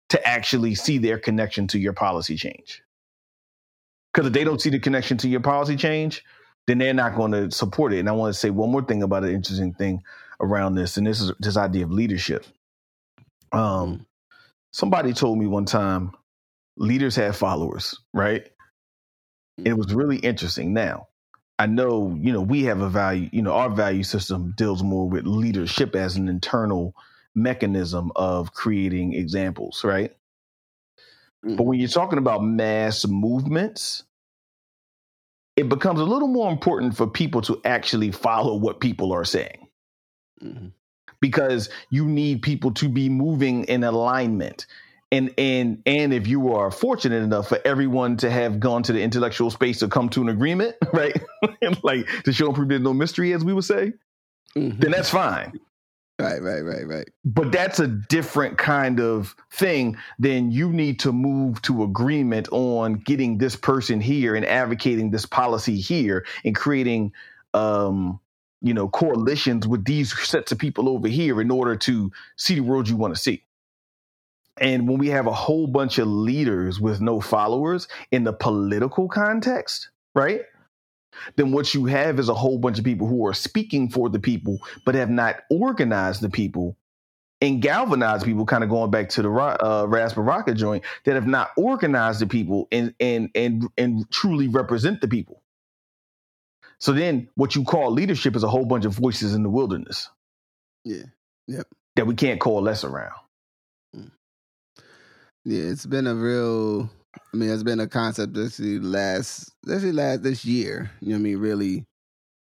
to actually see their connection to your policy change. Because if they don't see the connection to your policy change, then they're not going to support it. And I want to say one more thing about an interesting thing around this, and this is this idea of leadership. Um, somebody told me one time, leaders have followers, right? It was really interesting. Now, I know, you know, we have a value, you know, our value system deals more with leadership as an internal mechanism of creating examples, right? Mm-hmm. But when you're talking about mass movements, it becomes a little more important for people to actually follow what people are saying. Mm-hmm. Because you need people to be moving in alignment and and and if you are fortunate enough for everyone to have gone to the intellectual space to come to an agreement, right? like to show and prove there's no mystery, as we would say, mm-hmm. then that's fine. Right, right, right, right. But that's a different kind of thing than you need to move to agreement on getting this person here and advocating this policy here and creating um you know coalitions with these sets of people over here in order to see the world you want to see. And when we have a whole bunch of leaders with no followers in the political context, right? Then what you have is a whole bunch of people who are speaking for the people, but have not organized the people and galvanized people. Kind of going back to the uh, Ras joint that have not organized the people and and and and truly represent the people. So then, what you call leadership is a whole bunch of voices in the wilderness. Yeah. Yep. That we can't coalesce around. Yeah, it's been a real. I mean, it's been a concept this last, this last this year. You know what I mean? Really,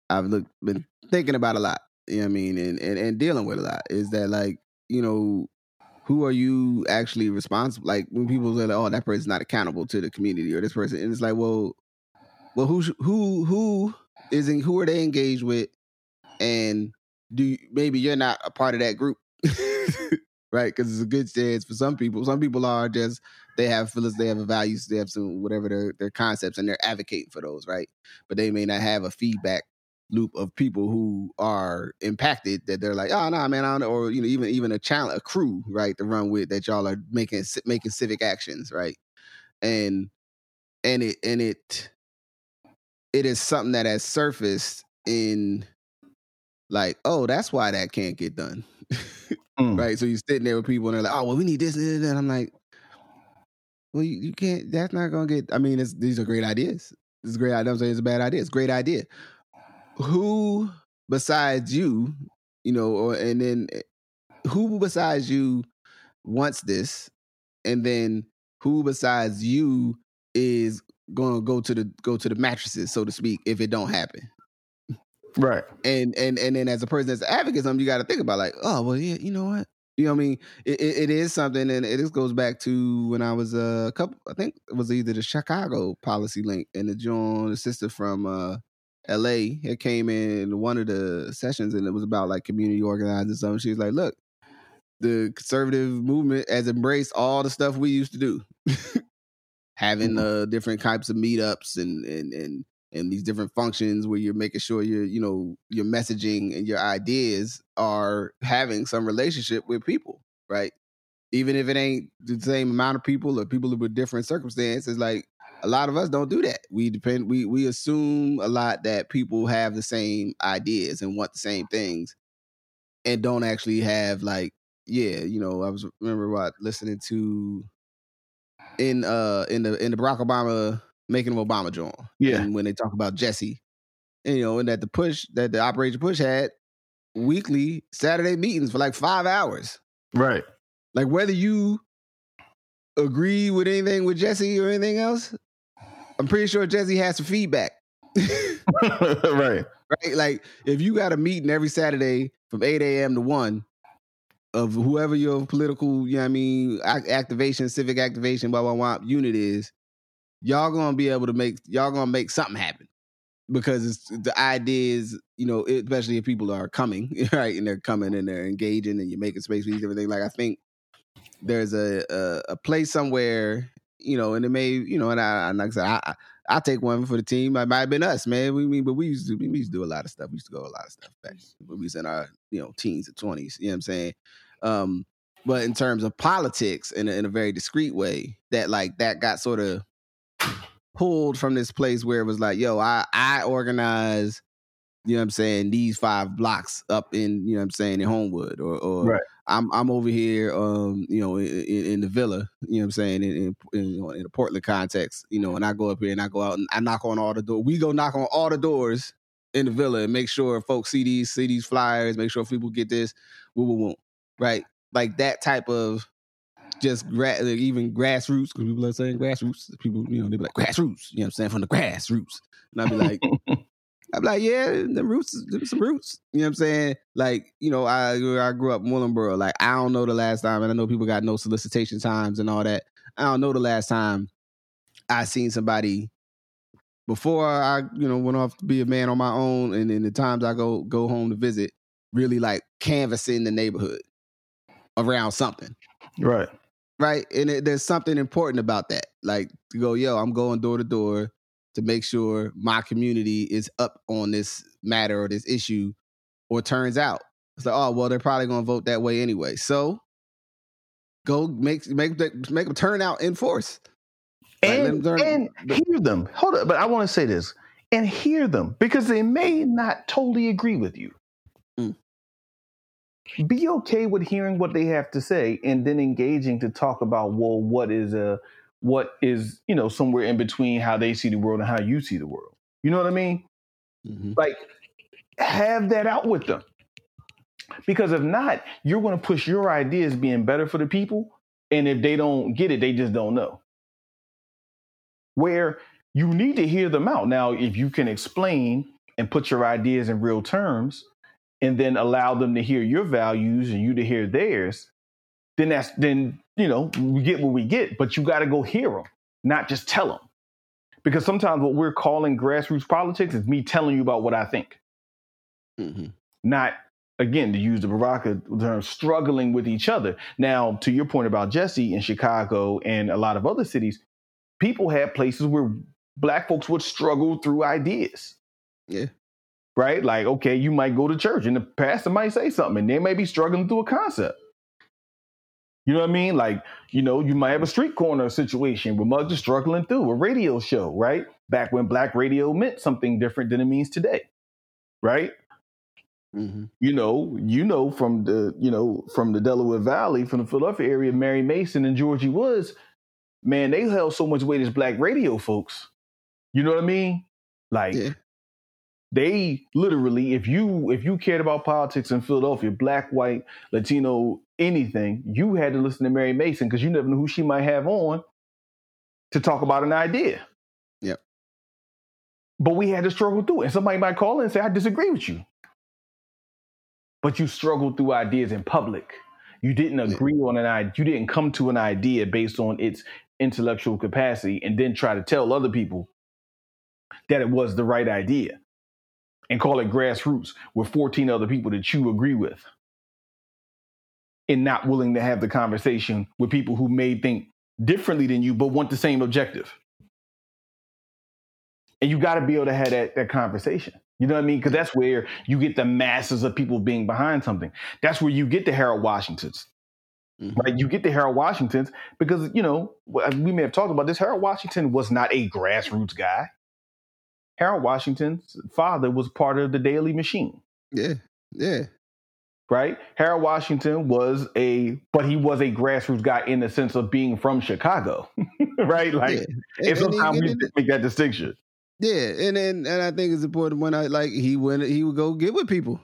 I've looked, been thinking about a lot. You know what I mean? And, and and dealing with a lot. Is that like you know, who are you actually responsible? Like when people say, like, "Oh, that person's not accountable to the community," or this person, and it's like, well, well, who who who is in, who are they engaged with, and do you, maybe you're not a part of that group. right? Because it's a good chance for some people. Some people are just they have feelings, they have a values, they have some whatever their their concepts, and they're advocating for those, right? But they may not have a feedback loop of people who are impacted that they're like, oh no, nah, man, I don't or you know, even even a challenge, a crew, right, to run with that y'all are making making civic actions, right? And and it and it it is something that has surfaced in like, oh, that's why that can't get done. Mm. Right. So you're sitting there with people and they're like, oh, well, we need this, and that. I'm like, well, you, you, can't, that's not going to get, I mean, these are great ideas. This is great. Idea. I'm saying it's a bad idea. It's a great idea. Who besides you, you know, or, and then eh, who besides you wants this? And then who besides you is to go to the go to the mattresses, so to speak, if it don't happen. Right. And and and then as a person that's an advocate, something you got to think about, like, oh well, yeah, you know what? You know what I mean? It, it, it is something, and it just goes back to when I was a couple. I think it was either the Chicago policy link and the John, the sister from uh, L.A. It came in one of the sessions, and it was about like community organizing. Something. She was like, "Look, the conservative movement has embraced all the stuff we used to do." having mm-hmm. uh, different types of meetups and and and and these different functions where you're making sure your you know your messaging and your ideas are having some relationship with people right even if it ain't the same amount of people or people with different circumstances like a lot of us don't do that. We depend we we assume a lot that people have the same ideas and want the same things and don't actually have like yeah, you know, I was remember what listening to in uh in the in the Barack Obama making of Obama joint. Yeah. And when they talk about Jesse. And you know, and that the push that the Operation Push had weekly Saturday meetings for like five hours. Right. Like whether you agree with anything with Jesse or anything else, I'm pretty sure Jesse has some feedback. right. Right? Like if you got a meeting every Saturday from 8 a.m. to 1 of whoever your political, you know what I mean, activation, civic activation, blah, blah, blah, unit is, y'all gonna be able to make, y'all gonna make something happen. Because it's the idea is, you know, especially if people are coming, right? And they're coming and they're engaging and you're making space for these everything. Like I think there's a, a, a place somewhere, you know, and it may, you know, and I, like I said, I, I take one for the team. It might have been us, man. We mean, but we used to we used to do a lot of stuff. We used to go a lot of stuff back when we was in our you know teens and twenties. You know what I'm saying? Um, but in terms of politics, in a, in a very discreet way, that like that got sort of pulled from this place where it was like, yo, I I organize you know what I'm saying, these five blocks up in, you know what I'm saying, in Homewood or, or right. I'm I'm over here um, you know, in, in, the villa, you know what I'm saying, in in, in, a Portland context, you know, and I go up here and I go out and I knock on all the doors. We go knock on all the doors in the villa and make sure folks see these see these flyers, make sure people get this, we will won't. Right? Like that type of just gra- even grassroots, because people are saying grassroots. People, you know, they be like grassroots. You know what I'm saying? From the grassroots. And I'd be like, I'm like, yeah, the roots, some roots. You know what I'm saying? Like, you know, I I grew up in Willingboro. Like, I don't know the last time, and I know people got no solicitation times and all that. I don't know the last time I seen somebody before I, you know, went off to be a man on my own, and then the times I go go home to visit, really like canvassing the neighborhood around something. Right. Right. And it, there's something important about that. Like to go, yo, I'm going door to door to make sure my community is up on this matter or this issue, or turns out it's like, oh well, they're probably going to vote that way anyway. So go make make make them turn out in force. And, like, and hear them. Hold up, but I want to say this and hear them because they may not totally agree with you. Mm. Be okay with hearing what they have to say and then engaging to talk about well, what is a what is you know somewhere in between how they see the world and how you see the world. You know what i mean? Mm-hmm. like have that out with them. Because if not you're going to push your ideas being better for the people and if they don't get it they just don't know. Where you need to hear them out. Now if you can explain and put your ideas in real terms and then allow them to hear your values and you to hear theirs then that's then you know we get what we get. But you got to go hear them, not just tell them, because sometimes what we're calling grassroots politics is me telling you about what I think, mm-hmm. not again to use the Baraka term, struggling with each other. Now, to your point about Jesse in Chicago and a lot of other cities, people had places where black folks would struggle through ideas. Yeah. Right? Like, okay, you might go to church and the pastor might say something and they may be struggling through a concept. You know what I mean? Like, you know, you might have a street corner situation where Muggs is struggling through a radio show, right? Back when black radio meant something different than it means today, right? Mm-hmm. You know, you know from the you know from the Delaware Valley, from the Philadelphia area, Mary Mason and Georgie Woods, man, they held so much weight as black radio folks. You know what I mean? Like, yeah they literally if you if you cared about politics in philadelphia black white latino anything you had to listen to mary mason because you never knew who she might have on to talk about an idea. Yep. But we had to struggle through it. And somebody might call in and say i disagree with you. But you struggled through ideas in public. You didn't agree yeah. on an idea you didn't come to an idea based on its intellectual capacity and then try to tell other people that it was the right idea and call it grassroots with 14 other people that you agree with. And not willing to have the conversation with people who may think differently than you but want the same objective. And you got to be able to have that, that conversation. You know what i mean? Because that's where you get the masses of people being behind something. That's where you get the harold washingtons. Mm-hmm. Right, you get the Harold Washingtons because you know we may have talked about this. Harold Washington was not a grassroots guy. Harold Washington's father was part of the Daley Machine. Yeah, yeah. Right, Harold Washington was a, but he was a grassroots guy in the sense of being from Chicago. right, like, yeah. and, and sometimes we make that distinction. Yeah, and then and I think it's important when I like he went he would go get with people,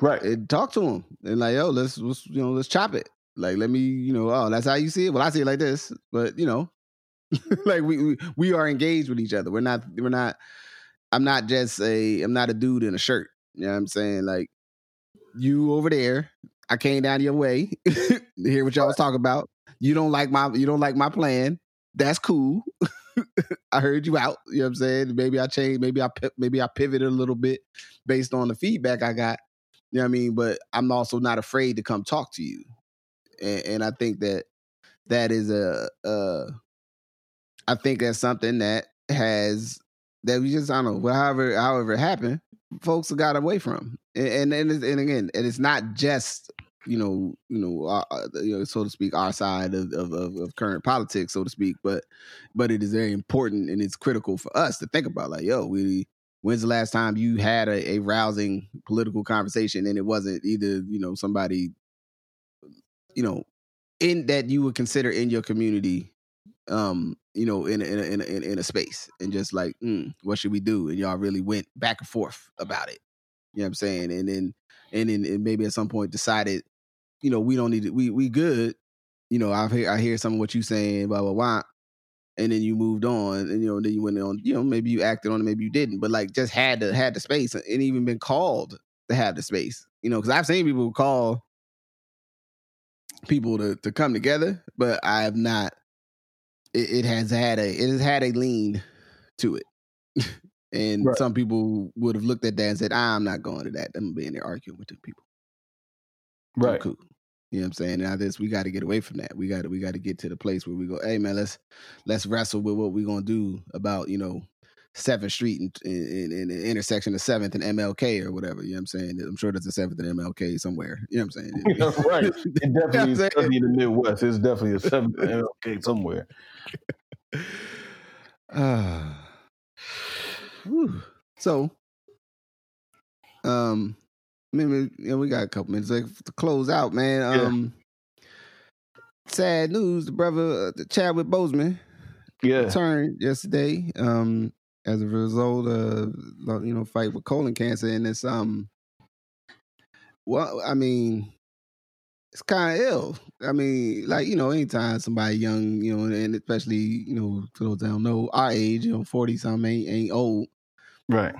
right, and talk to them and like yo let's, let's you know let's chop it like let me you know oh that's how you see it well I see it like this but you know like we, we we are engaged with each other we're not we're not I'm not just a I'm not a dude in a shirt you know what I'm saying like you over there I came down your way to hear what y'all was talking about you don't like my you don't like my plan that's cool I heard you out. You know what I'm saying? Maybe I changed. Maybe I maybe I pivoted a little bit based on the feedback I got. You know what I mean? But I'm also not afraid to come talk to you, and, and I think that that is a. Uh, I think that's something that has that we just I don't know. However, however it happened, folks got away from, and and and, and again, and it's not just you know, you know, uh, uh you know, so to speak, our side of, of, of current politics, so to speak. But but it is very important and it's critical for us to think about. Like, yo, we when's the last time you had a, a rousing political conversation and it wasn't either you know somebody, you know, in that you would consider in your community, um, you know, in a, in a, in a, in a space and just like, mm, what should we do? And y'all really went back and forth about it. You know what I'm saying? And then and then and maybe at some point decided you know, we don't need it. We we good. You know, I hear I hear some of what you saying, blah blah blah, and then you moved on, and you know, then you went on. You know, maybe you acted on it, maybe you didn't, but like just had to had the space, and even been called to have the space. You know, because I've seen people call people to to come together, but I have not. It, it has had a it has had a lean to it. and right. some people would have looked at that and said, "I'm not going to that. I'm being there arguing with two people." Right. Cool. You know what I'm saying? Now this we got to get away from that. We got to we got to get to the place where we go, hey man, let's let's wrestle with what we're gonna do about you know Seventh Street and in, in, in, the intersection of Seventh and MLK or whatever. You know what I'm saying? I'm sure there's a Seventh and MLK somewhere. You know what I'm saying? right. It definitely is in the Midwest. It's definitely a Seventh and MLK somewhere. Uh, so, um, maybe you know, we got a couple minutes like to close out, man. Um, yeah. sad news: the brother uh, Chadwick Boseman, yeah, returned yesterday. Um, as a result of you know fight with colon cancer, and it's um, well, I mean, it's kind of ill. I mean, like you know, anytime somebody young, you know, and especially you know, for those that don't know, our age, you know, forty something ain't, ain't old, right?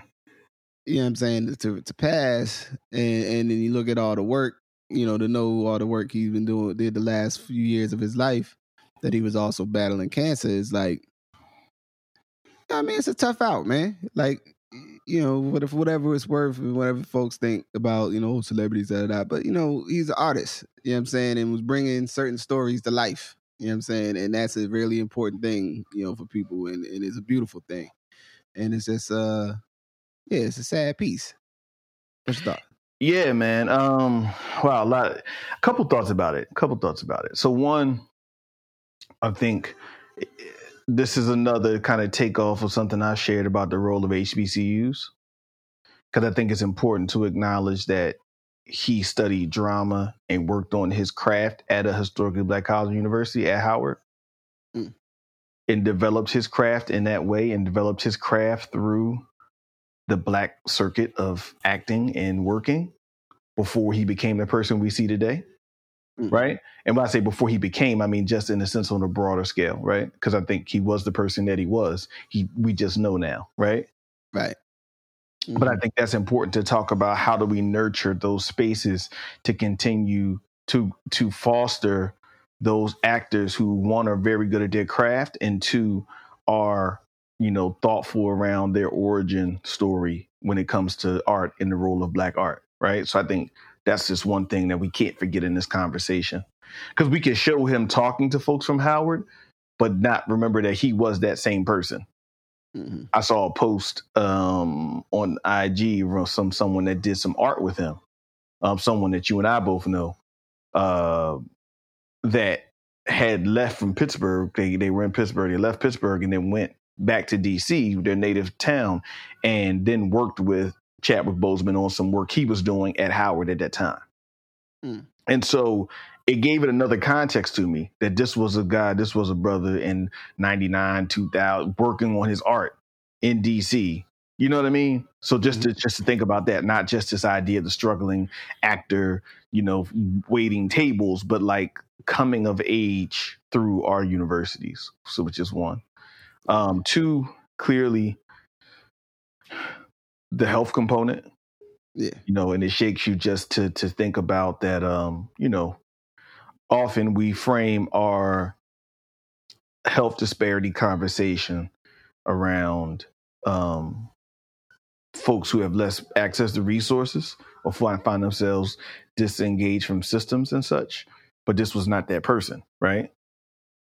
you know what I'm saying, to to pass and and then you look at all the work, you know, to know all the work he's been doing did the last few years of his life that he was also battling cancer is like I mean, it's a tough out, man. Like, you know, what if whatever it's worth whatever folks think about, you know, celebrities that but you know, he's an artist, you know what I'm saying, and was bringing certain stories to life. You know what I'm saying? And that's a really important thing, you know, for people and, and it's a beautiful thing. And it's just uh yeah, it's a sad piece. What's your thought? Yeah, man. Um, wow, a lot. A couple thoughts about it. A couple thoughts about it. So one, I think eh, this is another kind of takeoff of something I shared about the role of HBCUs, because I think it's important to acknowledge that he studied drama and worked on his craft at a historically black college and university at Howard. Mm. And developed his craft in that way and developed his craft through the black circuit of acting and working before he became the person we see today. Mm-hmm. Right. And when I say before he became, I mean just in a sense on a broader scale, right? Because I think he was the person that he was. He we just know now, right? Right. Mm-hmm. But I mm-hmm. think that's important to talk about how do we nurture those spaces to continue to to foster those actors who one are very good at their craft and two are you know, thoughtful around their origin story when it comes to art and the role of black art, right? So I think that's just one thing that we can't forget in this conversation. Because we can show him talking to folks from Howard, but not remember that he was that same person. Mm-hmm. I saw a post um, on IG from some someone that did some art with him, um, someone that you and I both know. Uh, that had left from Pittsburgh. They they were in Pittsburgh. They left Pittsburgh and then went back to DC, their native town, and then worked with Chadwick Boseman on some work he was doing at Howard at that time. Mm. And so it gave it another context to me that this was a guy, this was a brother in 99, 2000, working on his art in DC. You know what I mean? So just mm-hmm. to just to think about that, not just this idea of the struggling actor, you know, waiting tables, but like coming of age through our universities. So which is one. Um, two, clearly the health component. Yeah. You know, and it shakes you just to to think about that um, you know, often we frame our health disparity conversation around um folks who have less access to resources or find, find themselves disengaged from systems and such. But this was not that person, right?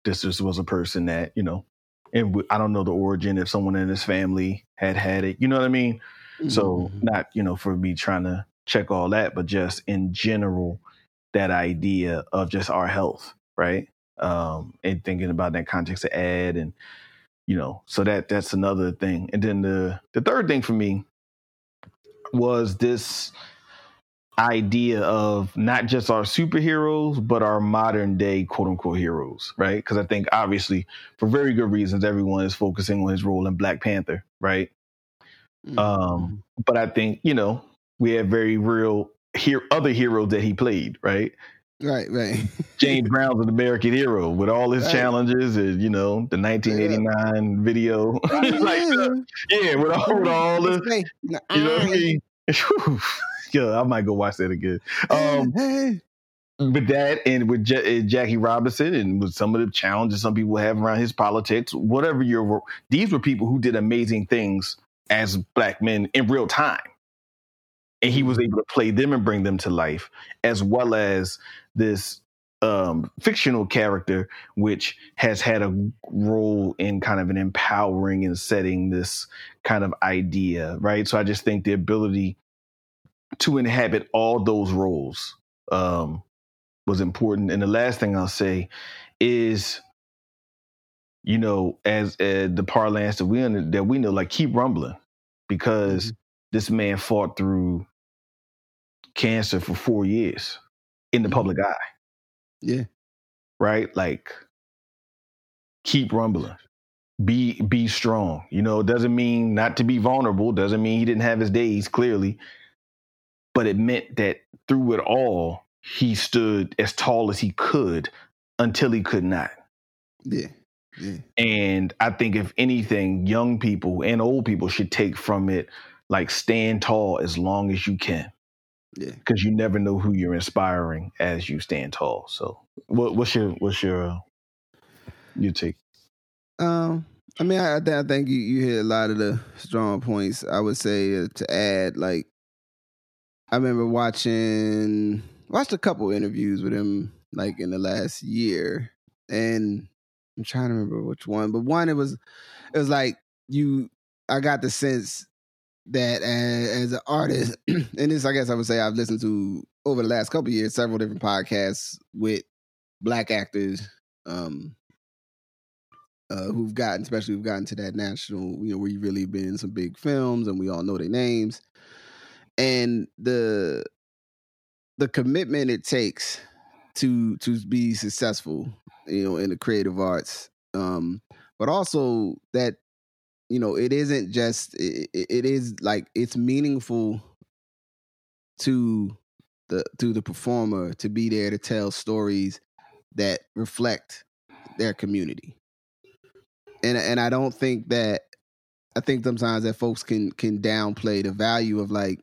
This just was a person that, you know, and I don't know the origin if someone in his family had had it. You know what I mean? Mm-hmm. So not you know for me trying to check all that, but just in general that idea of just our health, right? Um, and thinking about that context of ad and you know, so that that's another thing. And then the the third thing for me was this idea of not just our superheroes, but our modern day quote unquote heroes, right? Because I think obviously, for very good reasons, everyone is focusing on his role in Black Panther, right? Mm-hmm. Um, but I think, you know, we have very real here other heroes that he played, right? Right, right. James Brown's an American hero with all his right. challenges and you know the 1989 yeah. video, like uh, yeah, with all, with all the, you know what I mean. yeah, I might go watch that again. Um, with that and with J- Jackie Robinson and with some of the challenges some people have around his politics, whatever your these were people who did amazing things as black men in real time. And he was able to play them and bring them to life, as well as this um, fictional character, which has had a role in kind of an empowering and setting this kind of idea, right? So I just think the ability to inhabit all those roles um, was important. And the last thing I'll say is, you know, as uh, the parlance that we that we know, like keep rumbling, because mm-hmm. this man fought through cancer for four years in the mm-hmm. public eye. Yeah. Right? Like keep rumbling. Be be strong. You know, it doesn't mean not to be vulnerable, doesn't mean he didn't have his days, clearly. But it meant that through it all, he stood as tall as he could until he could not. Yeah. Yeah. And I think if anything, young people and old people should take from it like stand tall as long as you can. Yeah. Because you never know who you're inspiring as you stand tall. So, what, what's your what's your uh, your take? Um, I mean, I, I think you, you hit a lot of the strong points. I would say uh, to add, like, I remember watching watched a couple interviews with him like in the last year, and I'm trying to remember which one, but one it was it was like you. I got the sense that as, as an artist, and this I guess I would say I've listened to over the last couple years several different podcasts with black actors um, uh, who've gotten, especially who've gotten to that national, you know, where you've really been in some big films and we all know their names, and the the commitment it takes to to be successful, you know, in the creative arts, um, but also that you know, it isn't just it, it is like it's meaningful to the to the performer to be there to tell stories that reflect their community. And and I don't think that I think sometimes that folks can can downplay the value of like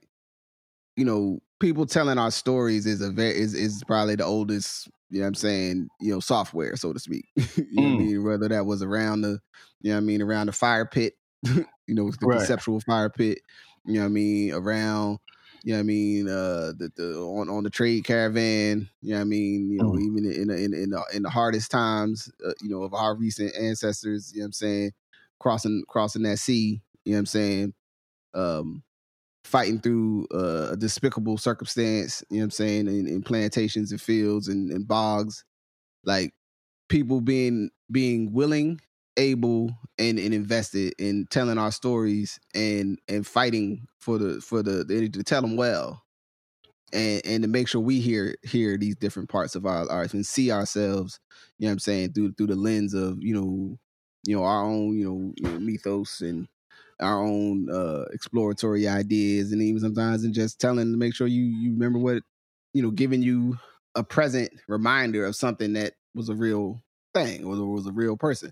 you know people telling our stories is a very is is probably the oldest you know what I'm saying, you know, software, so to speak. you mm. know what I mean? Whether that was around the you know what I mean, around the fire pit you know, the right. conceptual fire pit, you know what I mean, around, you know what I mean, uh the, the on, on the trade caravan, you know what I mean, you know, mm. even in, in in the in the hardest times, uh, you know, of our recent ancestors, you know what I'm saying, crossing crossing that sea, you know what I'm saying, um fighting through uh, a despicable circumstance, you know what I'm saying, in, in plantations and fields and, and bogs, like people being being willing, able, and, and invested in telling our stories and and fighting for the for the, to tell them well, and and to make sure we hear hear these different parts of our life and see ourselves, you know what I'm saying, through through the lens of you know you know our own you know, you know mythos and our own uh exploratory ideas and even sometimes and just telling to make sure you you remember what you know giving you a present reminder of something that was a real thing or was a real person.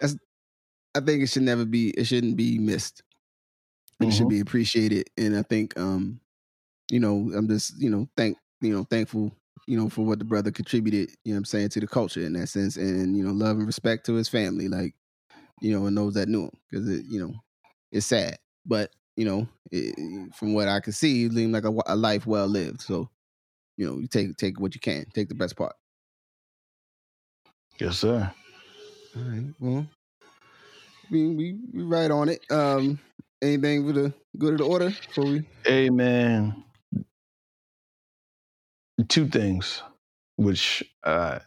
That's i think it should never be it shouldn't be missed. It mm-hmm. should be appreciated. And i think um you know i'm just you know thank you know thankful you know for what the brother contributed you know i'm saying to the culture in that sense. And you know love and respect to his family like you know and those that knew him. Because it you know it's sad, but you know, it, from what I can see, it seemed like a, a, life well lived. So, you know, you take take what you can, take the best part. Yes, sir. All right. Well, we we, we right on it. Um, anything for the good of the order before we? Amen. Two things, which uh,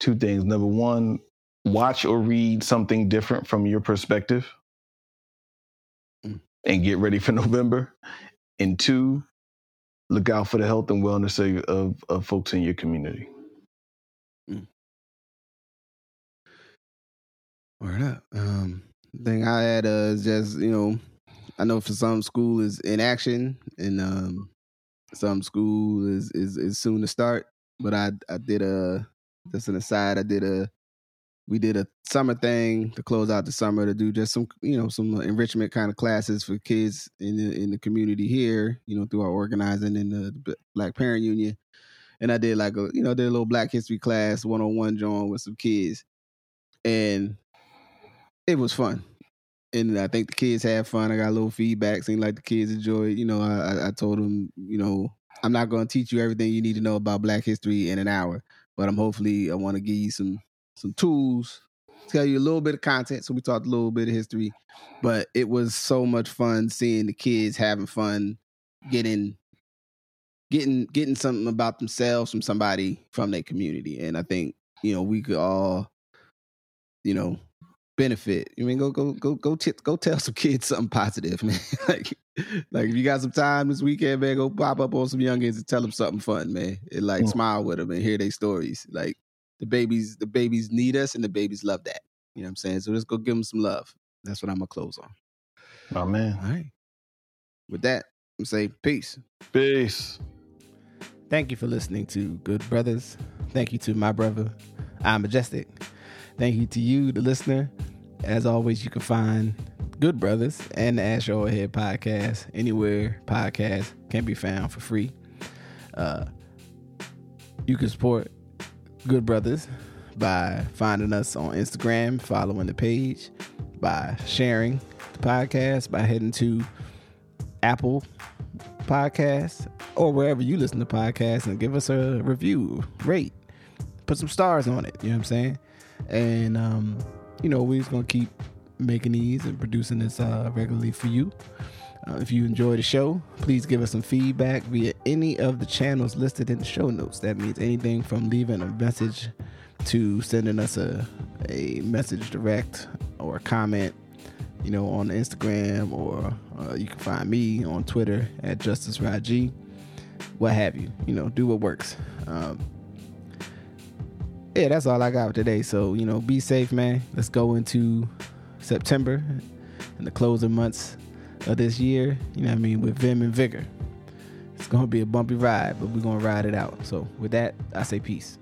two things. Number one, watch or read something different from your perspective and get ready for November. And two, look out for the health and wellness of, of, of folks in your community. Mm. Word up. Um, thing I had uh, is just you know, I know for some school is in action and um, some school is, is is soon to start. But I I did a just an aside. I did a we did a summer thing to close out the summer to do just some you know some enrichment kind of classes for kids in the in the community here you know through our organizing in the black parent union. And i did like a you know did a little black history class one-on-one joint with some kids. And it was fun. And i think the kids had fun. I got a little feedback seemed like the kids enjoyed you know i i told them you know i'm not going to teach you everything you need to know about black history in an hour but i'm hopefully i want to give you some some tools, tell you a little bit of content. So we talked a little bit of history, but it was so much fun seeing the kids having fun, getting getting getting something about themselves from somebody from their community. And I think you know we could all, you know, benefit. I mean, go go go go t- go tell some kids something positive, man. like like if you got some time this weekend, man, go pop up on some youngins and tell them something fun, man. And like mm. smile with them and hear their stories. Like the babies the babies need us and the babies love that. You know what I'm saying? So let's go give them some love. That's what I'm gonna close on. Oh man. All right. With that, I'm say peace. Peace. Thank you for listening to Good Brothers. Thank you to my brother, I'm Majestic. Thank you to you, the listener. As always, you can find Good Brothers and the Ask Your Oldhead podcast anywhere podcasts can be found for free. Uh, you can support Good Brothers by finding us on Instagram, following the page, by sharing the podcast, by heading to Apple Podcasts or wherever you listen to podcasts and give us a review, rate, put some stars on it. You know what I'm saying? And um, you know, we're just gonna keep making these and producing this uh, regularly for you. Uh, if you enjoy the show, please give us some feedback via any of the channels listed in the show notes. That means anything from leaving a message to sending us a, a message direct or a comment, you know, on Instagram, or uh, you can find me on Twitter at Justice Rajee, what have you. You know, do what works. Um, yeah, that's all I got today. So, you know, be safe, man. Let's go into September and the closing months of this year, you know what I mean, with vim and vigor. It's gonna be a bumpy ride, but we're gonna ride it out. So with that, I say peace.